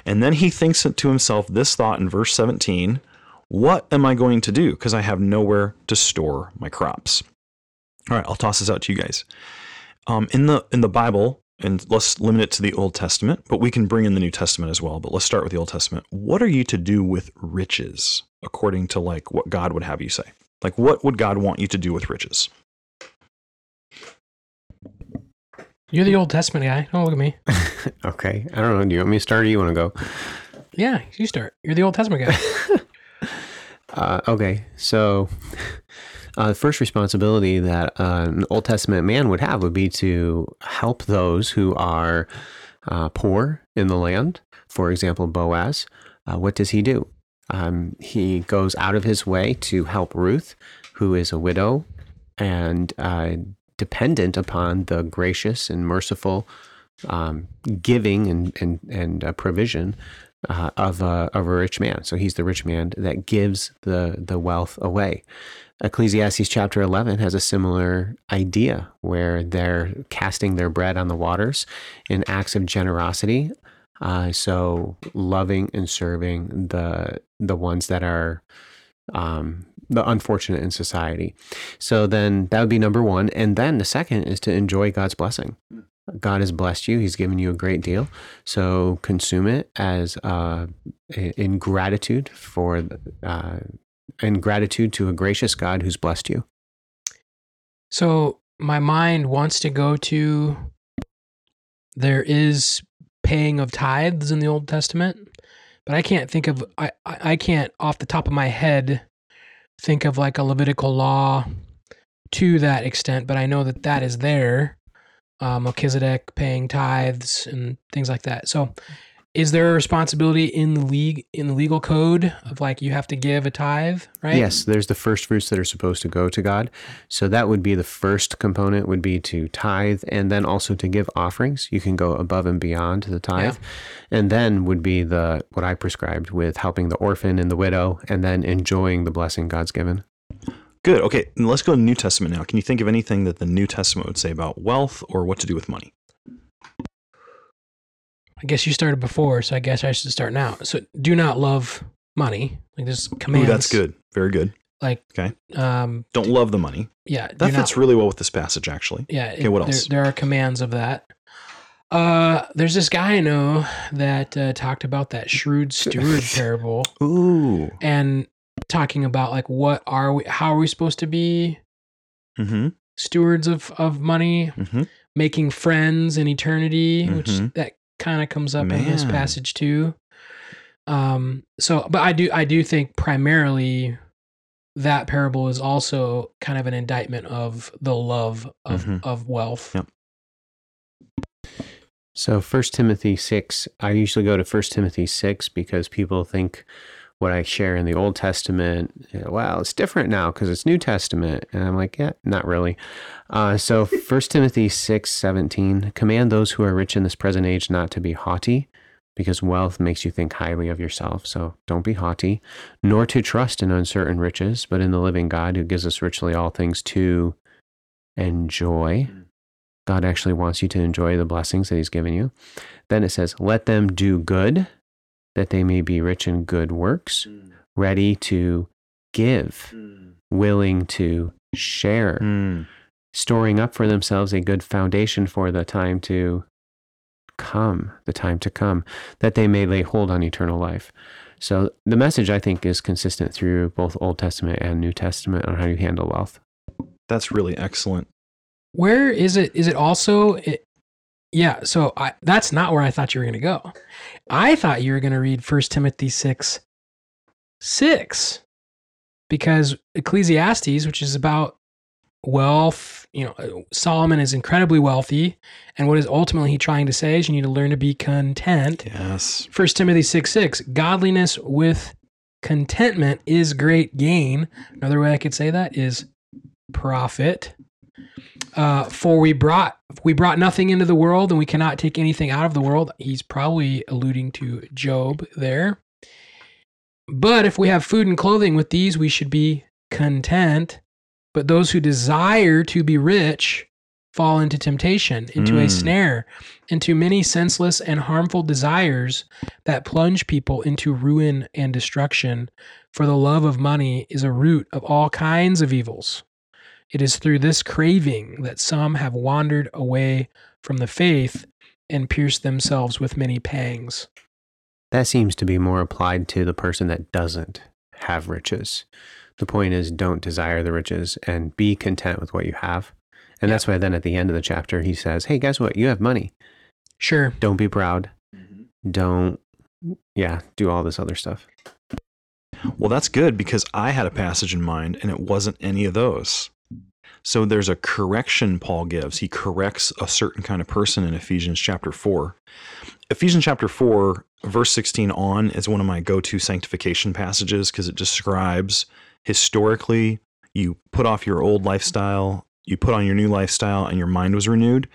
And then he thinks to himself this thought in verse 17 What am I going to do? Because I have nowhere to store my crops. All right, I'll toss this out to you guys. Um, in the in the Bible, and let's limit it to the Old Testament, but we can bring in the New Testament as well. But let's start with the Old Testament. What are you to do with riches according to like what God would have you say? Like what would God want you to do with riches? You're the Old Testament guy. Don't look at me. (laughs) Okay. I don't know. Do you want me to start or you want to go? Yeah, you start. You're the Old Testament guy. (laughs) Uh, okay. So, uh, the first responsibility that uh, an Old Testament man would have would be to help those who are uh, poor in the land. For example, Boaz. Uh, what does he do? Um, he goes out of his way to help Ruth, who is a widow and uh, dependent upon the gracious and merciful um, giving and and and uh, provision uh, of a of a rich man. So he's the rich man that gives the the wealth away. Ecclesiastes chapter 11 has a similar idea where they're casting their bread on the waters in acts of generosity. Uh, so loving and serving the the ones that are um, the unfortunate in society. So then that would be number one, and then the second is to enjoy God's blessing. God has blessed you; He's given you a great deal. So consume it as uh, in gratitude for uh, in gratitude to a gracious God who's blessed you. So my mind wants to go to there is paying of tithes in the Old Testament, but I can't think of I I I can't off the top of my head think of like a Levitical law to that extent, but I know that that is there. Uh, Melchizedek paying tithes and things like that. So, is there a responsibility in the league in the legal code of like you have to give a tithe, right? Yes, there's the first fruits that are supposed to go to God. So that would be the first component would be to tithe and then also to give offerings. You can go above and beyond the tithe. And then would be the what I prescribed with helping the orphan and the widow and then enjoying the blessing God's given. Good. Okay, let's go to the New Testament now. Can you think of anything that the New Testament would say about wealth or what to do with money? I guess you started before, so I guess I should start now. So, do not love money. Like this command. that's good. Very good. Like Okay. um, Don't love the money. yeah, That not fits really well with this passage, actually. Yeah. Okay, what there- else? There, are commands of that. Uh, there's this guy I know that uh, talked about that shrewd steward (laughs) parable Ooh. and talking about like what are we, how are we supposed to be Mm-hmm. stewards of of money, Mm-hmm. making friends in eternity, which Mhm. that kind of comes up in this passage too. Um, so, but I do I do think primarily that parable is also kind of an indictment of the love of Mhm. of wealth. Yep. So First Timothy 6, I usually go to First Timothy 6 because people think what I share in the Old Testament, well, it's different now because it's New Testament. And I'm like, yeah, not really. Uh, so (laughs) First Timothy 6, 17, command those who are rich in this present age not to be haughty because wealth makes you think highly of yourself. So don't be haughty, nor to trust in uncertain riches, but in the living God who gives us richly all things to enjoy. God actually wants you to enjoy the blessings that He's given you. Then it says, Let them do good, that they may be rich in good works, ready to give, willing to share, Mm. storing up for themselves a good foundation for the time to come, the time to come, that they may lay hold on eternal life. So the message I think is consistent through both Old Testament and New Testament on how you handle wealth. That's really excellent. Where is it? Is it also? Yeah. So I, that's not where I thought you were going to go. I thought you were going to read First Timothy six, six, because Ecclesiastes, which is about wealth, you know, Solomon is incredibly wealthy, and what is ultimately he trying to say is you need to learn to be content. Yes. First Timothy 6 6, godliness with contentment is great gain. Another way I could say that is profit. Uh, for we brought we brought nothing into the world and we cannot take anything out of the world. He's probably alluding to Job there. But if we have food and clothing with these, we should be content. But those who desire to be rich fall into temptation, into a Mm. snare, into many senseless and harmful desires that plunge people into ruin and destruction. For the love of money is a root of all kinds of evils. It is through this craving that some have wandered away from the faith and pierced themselves with many pangs. That seems to be more applied to the person that doesn't have riches. The point is, don't desire the riches and be content with what you have. And Yeah. that's why then at the end of the chapter, he says, Hey, guess what? You have money. Sure. Don't be proud. Mm-hmm. Don't, yeah, do all this other stuff. Well, that's good because I had a passage in mind and it wasn't any of those. So there's a correction Paul gives. He corrects a certain kind of person in Ephesians chapter 4. Ephesians chapter 4, verse 16 on is one of my go to sanctification passages because it describes historically you put off your old lifestyle, you put on your new lifestyle, and your mind was renewed.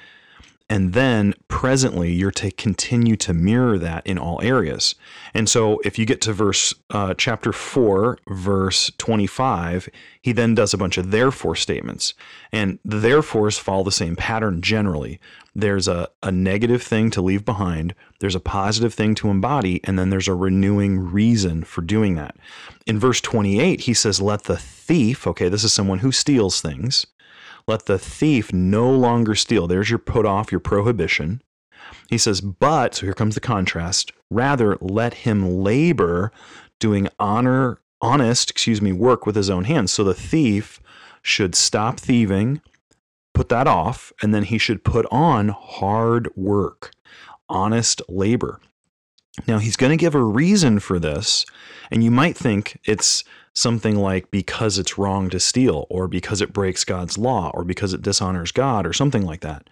And then presently, you're to continue to mirror that in all areas. And so, if you get to verse uh, chapter 4, verse 25, he then does a bunch of therefore statements. And the therefores follow the same pattern generally. There's a, a negative thing to leave behind, there's a positive thing to embody, and then there's a renewing reason for doing that. In verse 28, he says, Let the thief, okay, this is someone who steals things, let the thief no longer steal. There's your put off, your prohibition. He says, but, so here comes the contrast, rather let him labor doing honor, honest, excuse me, work with his own hands. So the thief should stop thieving, put that off, and then he should put on hard work, honest labor. Now, he's going to give a reason for this, and you might think it's something like because it's wrong to steal, or because it breaks God's law, or because it dishonors God, or something like that.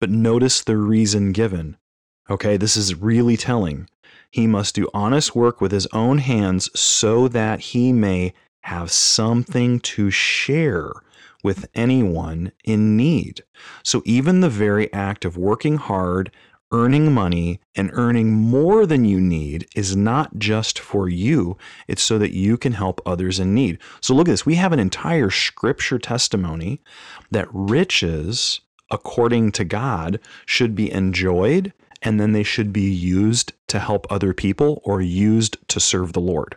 But notice the reason given. Okay, this is really telling. He must do honest work with his own hands so that he may have something to share with anyone in need. So, even the very act of working hard, earning money, and earning more than you need is not just for you, it's so that you can help others in need. So, look at this. We have an entire scripture testimony that riches, according to God, should be enjoyed and then they should be used to help other people or used to serve the Lord.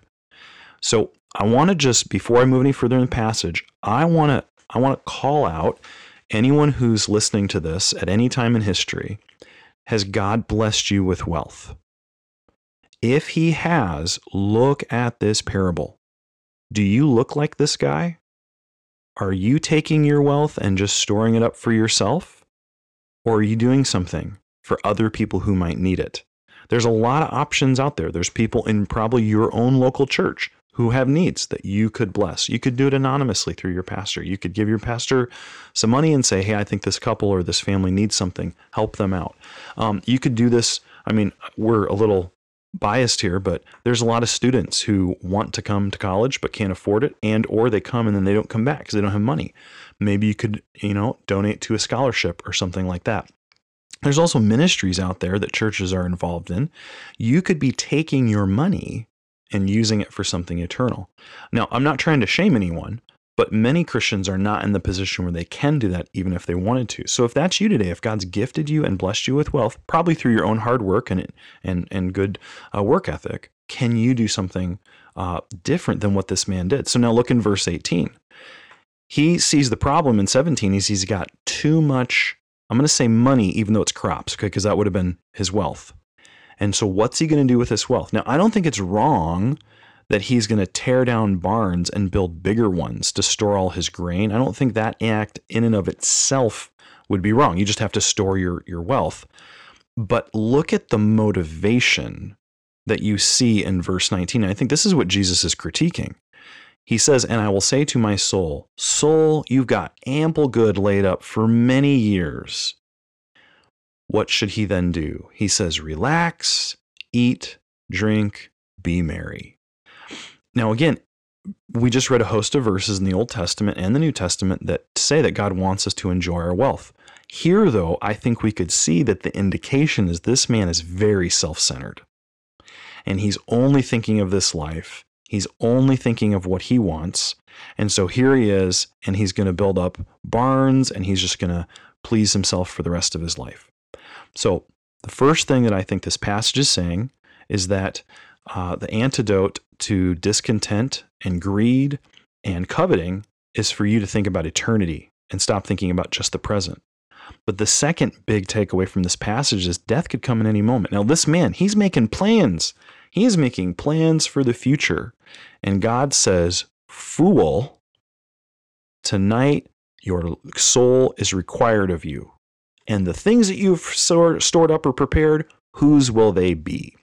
So, I want to just before I move any further in the passage, I want to I want to call out anyone who's listening to this at any time in history has God blessed you with wealth? If he has, look at this parable. Do you look like this guy? Are you taking your wealth and just storing it up for yourself? Or are you doing something for other people who might need it? There's a lot of options out there. There's people in probably your own local church who have needs that you could bless. You could do it anonymously through your pastor. You could give your pastor some money and say, hey, I think this couple or this family needs something. Help them out. Um, you could do this. I mean, we're a little biased here, but there's a lot of students who want to come to college but can't afford it, and or they come and then they don't come back because they don't have money. Maybe you could, you know, donate to a scholarship or something like that. There's also ministries out there that churches are involved in. You could be taking your money and using it for something eternal. Now, I'm not trying to shame anyone, but many Christians are not in the position where they can do that even if they wanted to. So if that's you today, if God's gifted you and blessed you with wealth, probably through your own hard work and and and good uh, work ethic, can you do something uh, different than what this man did? So now look in verse 18. He sees the problem in 17. He he's got too much. I'm going to say money, even though it's crops, okay, because that would have been his wealth. And so, what's he going to do with this wealth? Now, I don't think it's wrong that he's going to tear down barns and build bigger ones to store all his grain. I don't think that act in and of itself would be wrong. You just have to store your, your wealth. But look at the motivation that you see in verse 19. I think this is what Jesus is critiquing. He says, And I will say to my soul, Soul, you've got ample good laid up for many years. What should he then do? He says, Relax, eat, drink, be merry. Now, again, we just read a host of verses in the Old Testament and the New Testament that say that God wants us to enjoy our wealth. Here, though, I think we could see that the indication is this man is very self centered. And he's only thinking of this life He's only thinking of what he wants. And so here he is, and he's going to build up barns and he's just going to please himself for the rest of his life. So, the first thing that I think this passage is saying is that uh, the antidote to discontent and greed and coveting is for you to think about eternity and stop thinking about just the present. But the second big takeaway from this passage is death could come in any moment. Now, this man, he's making plans. He is making plans for the future. And God says, Fool, tonight your soul is required of you. And the things that you've stored up or prepared, whose will they be?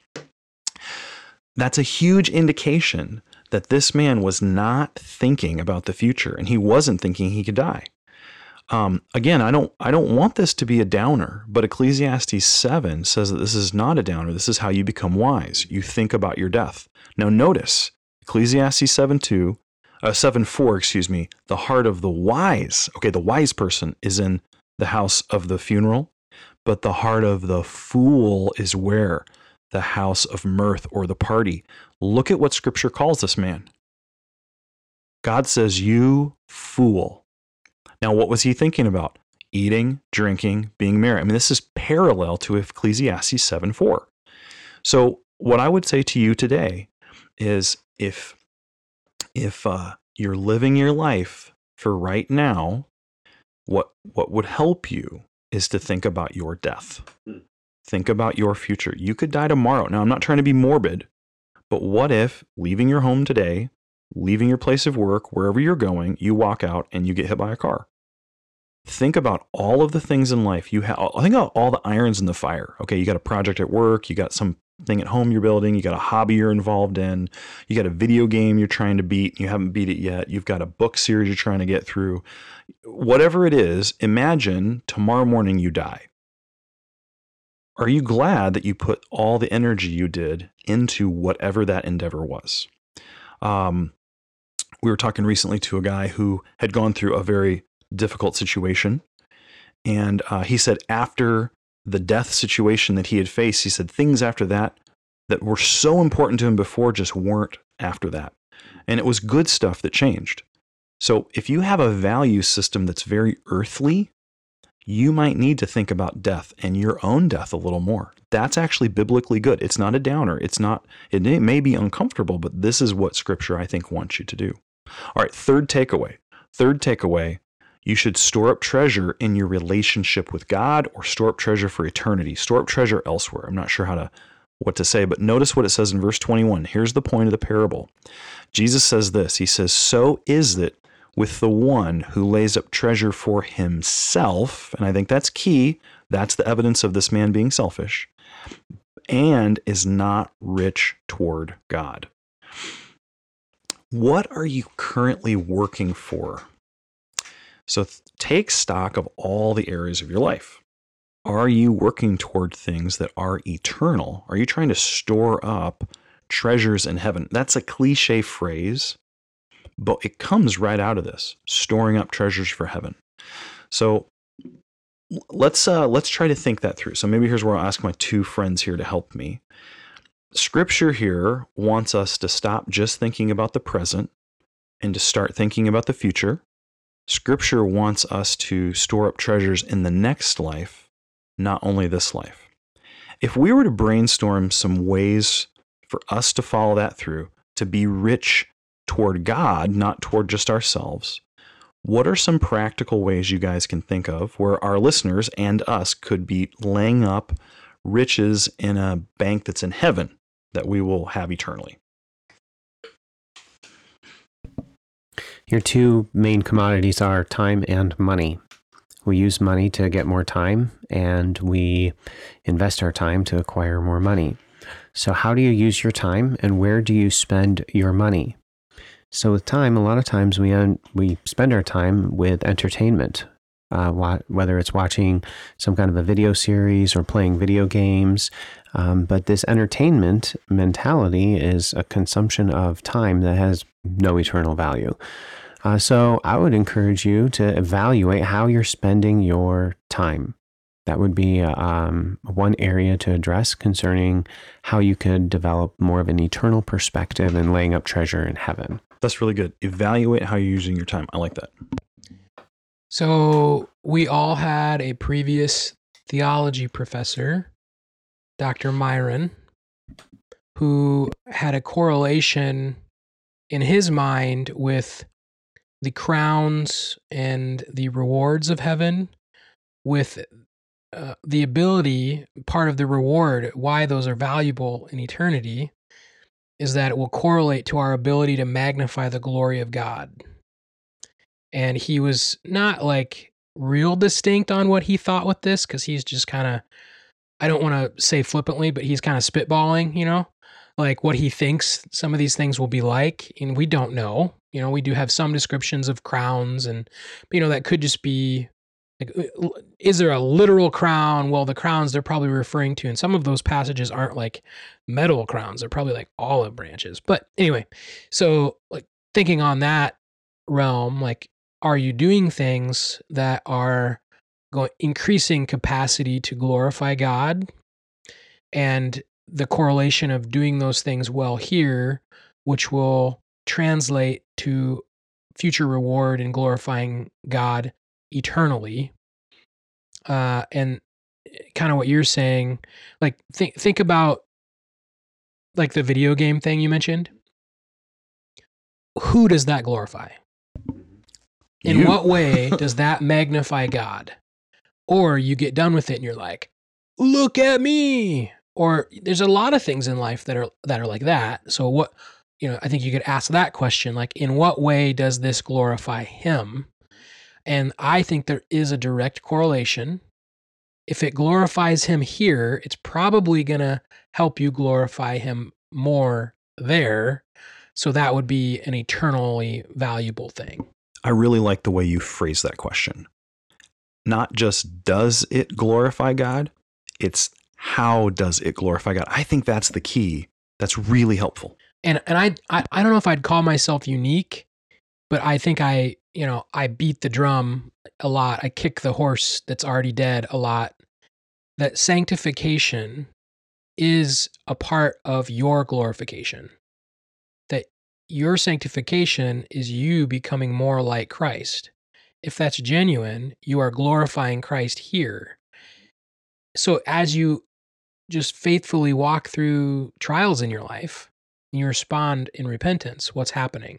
That's a huge indication that this man was not thinking about the future and he wasn't thinking he could die. Um, again, I don't I don't want this to be a downer, but Ecclesiastes 7 says that this is not a downer. This is how you become wise. You think about your death. Now notice Ecclesiastes 7 2, uh, 7 4, excuse me, the heart of the wise. Okay, the wise person is in the house of the funeral, but the heart of the fool is where? The house of mirth or the party. Look at what scripture calls this man. God says, You fool. Now, what was he thinking about? Eating, drinking, being merry. I mean, this is parallel to Ecclesiastes 7 4. So, what I would say to you today is if, if uh, you're living your life for right now, what, what would help you is to think about your death. Hmm. Think about your future. You could die tomorrow. Now, I'm not trying to be morbid, but what if leaving your home today, leaving your place of work, wherever you're going, you walk out and you get hit by a car? think about all of the things in life you have. Think about all the irons in the fire. Okay, you got a project at work, you got something at home you're building, you got a hobby you're involved in, you got a video game you're trying to beat, you haven't beat it yet, you've got a book series you're trying to get through. Whatever it is, imagine tomorrow morning you die. Are you glad that you put all the energy you did into whatever that endeavor was? Um, we were talking recently to a guy who had gone through a very difficult situation. And uh, he said after the death situation that he had faced, he said things after that that were so important to him before just weren't after that. And it was good stuff that changed. So if you have a value system that's very earthly, you might need to think about death and your own death a little more. That's actually biblically good. It's not a downer. It's not, it may be uncomfortable, but this is what scripture I think wants you to do. All right, third takeaway. Third takeaway you should store up treasure in your relationship with God or store up treasure for eternity. Store up treasure elsewhere. I'm not sure how to what to say, but notice what it says in verse 21. Here's the point of the parable. Jesus says this. He says, "So is it with the one who lays up treasure for himself." And I think that's key. That's the evidence of this man being selfish and is not rich toward God. What are you currently working for? So th- take stock of all the areas of your life. Are you working toward things that are eternal? Are you trying to store up treasures in heaven? That's a cliche phrase, but it comes right out of this storing up treasures for heaven. So let's uh, let's try to think that through. So maybe here's where I'll ask my two friends here to help me. Scripture here wants us to stop just thinking about the present and to start thinking about the future. Scripture wants us to store up treasures in the next life, not only this life. If we were to brainstorm some ways for us to follow that through, to be rich toward God, not toward just ourselves, what are some practical ways you guys can think of where our listeners and us could be laying up riches in a bank that's in heaven that we will have eternally? Your two main commodities are time and money. We use money to get more time, and we invest our time to acquire more money. So, how do you use your time, and where do you spend your money? So, with time, a lot of times we un- we spend our time with entertainment, uh, whether it's watching some kind of a video series or playing video games. Um, but this entertainment mentality is a consumption of time that has no eternal value. Uh, so I would encourage you to evaluate how you're spending your time. that would be um, one area to address concerning how you could develop more of an eternal perspective and laying up treasure in heaven. That's really good. Evaluate how you're using your time. I like that. So we all had a previous theology professor, Dr. Myron, who had a correlation in his mind with the crowns and the rewards of heaven with uh, the ability part of the reward why those are valuable in eternity is that it will correlate to our ability to magnify the glory of god and he was not like real distinct on what he thought with this because he's just kind of i don't want to say flippantly but he's kind of spitballing you know? Like what he thinks some of these things will be like and we don't know you know? We do have some descriptions of crowns and you know that could just be like uh, is there a literal crown? Well the crowns they're probably referring to and some of those passages aren't like metal crowns they're probably like olive branches but anyway so like thinking on that realm like are you doing things that are going increasing capacity to glorify god and the correlation of doing those things well here, which will translate to future reward and glorifying God eternally. Uh, and kind of what you're saying, like think think about like the video game thing you mentioned. Who does that glorify? In You. what way (laughs) does that magnify God? Or you get done with it and you're like, look at me. Or there's a lot of things in life that are that are like that. So what you know, I think you could ask that question like in what way does this glorify him? And I think there is a direct correlation. If it glorifies him here, it's probably going to help you glorify him more there. So that would be an eternally valuable thing. I really like the way you phrase that question. Not just does it glorify God, it's how does it glorify God? I think that's the key. That's really helpful. and and I, I I don't know if I'd call myself unique, but I think I you know I beat the drum a lot. I kick the horse that's already dead a lot. That sanctification is a part of your glorification. Your sanctification is you becoming more like Christ. If that's genuine, you are glorifying Christ here. So as you just faithfully walk through trials in your life, and you respond in repentance, what's happening?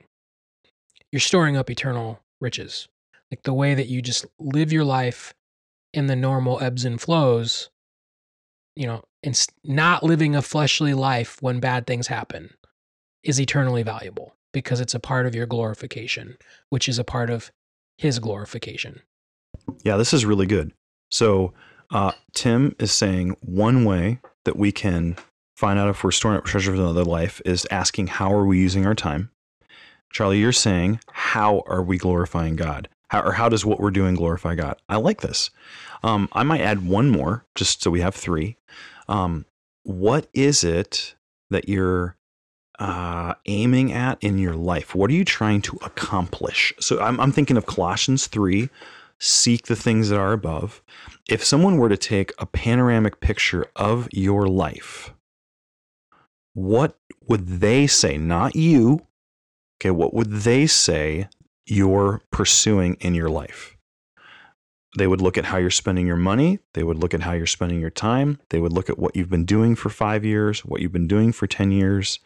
You're storing up eternal riches. Like the way that you just live your life in the normal ebbs and flows, you know, and not living a fleshly life when bad things happen is eternally valuable because it's a part of your glorification, which is a part of his glorification. Yeah, this is really good. So, uh, Tim is saying one way that we can find out if we're storing up treasure for another life is asking how are we using our time. Charlie, you're saying how are we glorifying God? How, or how does what we're doing glorify God? I like this. Um, I might add one more, just so we have three. Um, what is it that you're uh, aiming at in your life? What are you trying to accomplish? So I'm, I'm thinking of Colossians 3 seek the things that are above. If someone were to take a panoramic picture of your life, what would they say? Not you. Okay, what would they say you're pursuing in your life? They would look at how you're spending your money. They would look at how you're spending your time. They would look at what you've been doing for five years, what you've been doing for 10 years.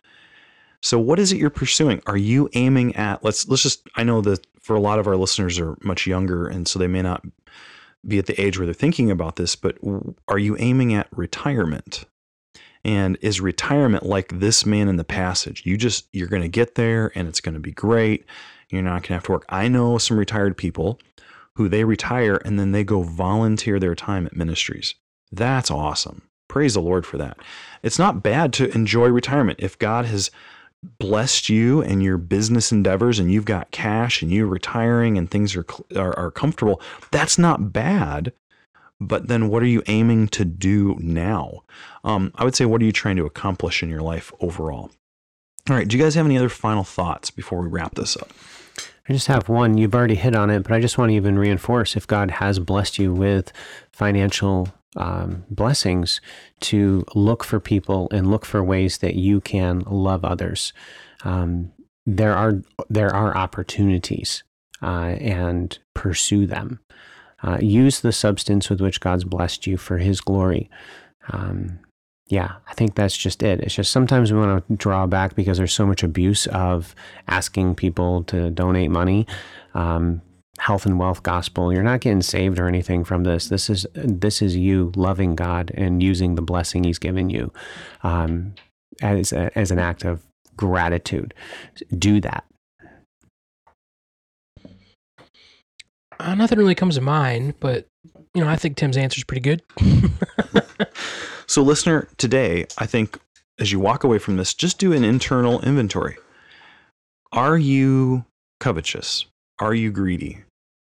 So what is it you're pursuing? Are you aiming at let's let's just I know that for a lot of our listeners are much younger and so they may not be at the age where they're thinking about this, but are you aiming at retirement? And is retirement like this man in the passage? You just you're going to get there and it's going to be great. You're not going to have to work. I know some retired people who they retire and then they go volunteer their time at ministries. That's awesome. Praise the Lord for that. It's not bad to enjoy retirement if God has blessed you and your business endeavors and you've got cash and you're retiring and things are, are are comfortable that's not bad. But then what are you aiming to do now? Um, i would say what are you trying to accomplish in your life overall? All right do you guys have any other final thoughts before we wrap this up? I just have one. You've already hit on it, but I just want to even reinforce if God has blessed you with financial um, blessings, to look for people and look for ways that you can love others. Um, there are there are opportunities, uh, and pursue them. Uh, use the substance with which God's blessed you for His glory. Um, yeah, I think that's just it. It's just sometimes we want to draw back because there's so much abuse of asking people to donate money. Um, health and wealth gospel. You're not getting saved or anything from this. This is this is you loving God and using the blessing He's given you um, as a, as an act of gratitude. Do that. Uh, nothing really comes to mind, but you know, I think Tim's answer is pretty good. (laughs) So, listener, today, I think as you walk away from this, just do an internal inventory. Are you covetous? Are you greedy?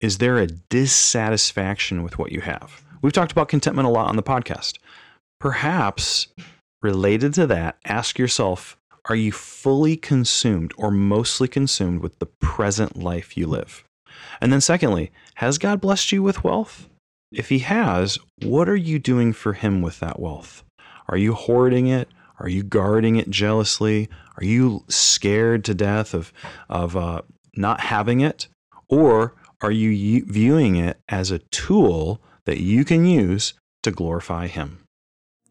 Is there a dissatisfaction with what you have? We've talked about contentment a lot on the podcast. Perhaps related to that, ask yourself are you fully consumed or mostly consumed with the present life you live? And then, secondly, has God blessed you with wealth? If He has, what are you doing for Him with that wealth? Are you hoarding it? Are you guarding it jealously? Are you scared to death of, of uh, not having it? Or are you viewing it as a tool that you can use to glorify Him?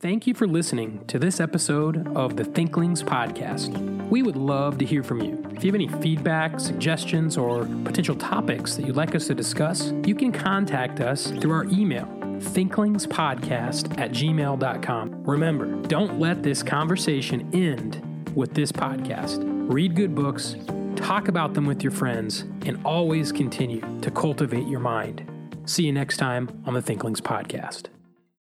Thank you for listening to this episode of the Thinklings Podcast. We would love to hear from you. If you have any feedback, suggestions, or potential topics that you'd like us to discuss, you can contact us through our email, thinklingspodcast at gmail.com. Remember, don't let this conversation end with this podcast. Read good books, talk about them with your friends, and always continue to cultivate your mind. See you next time on the Thinklings Podcast.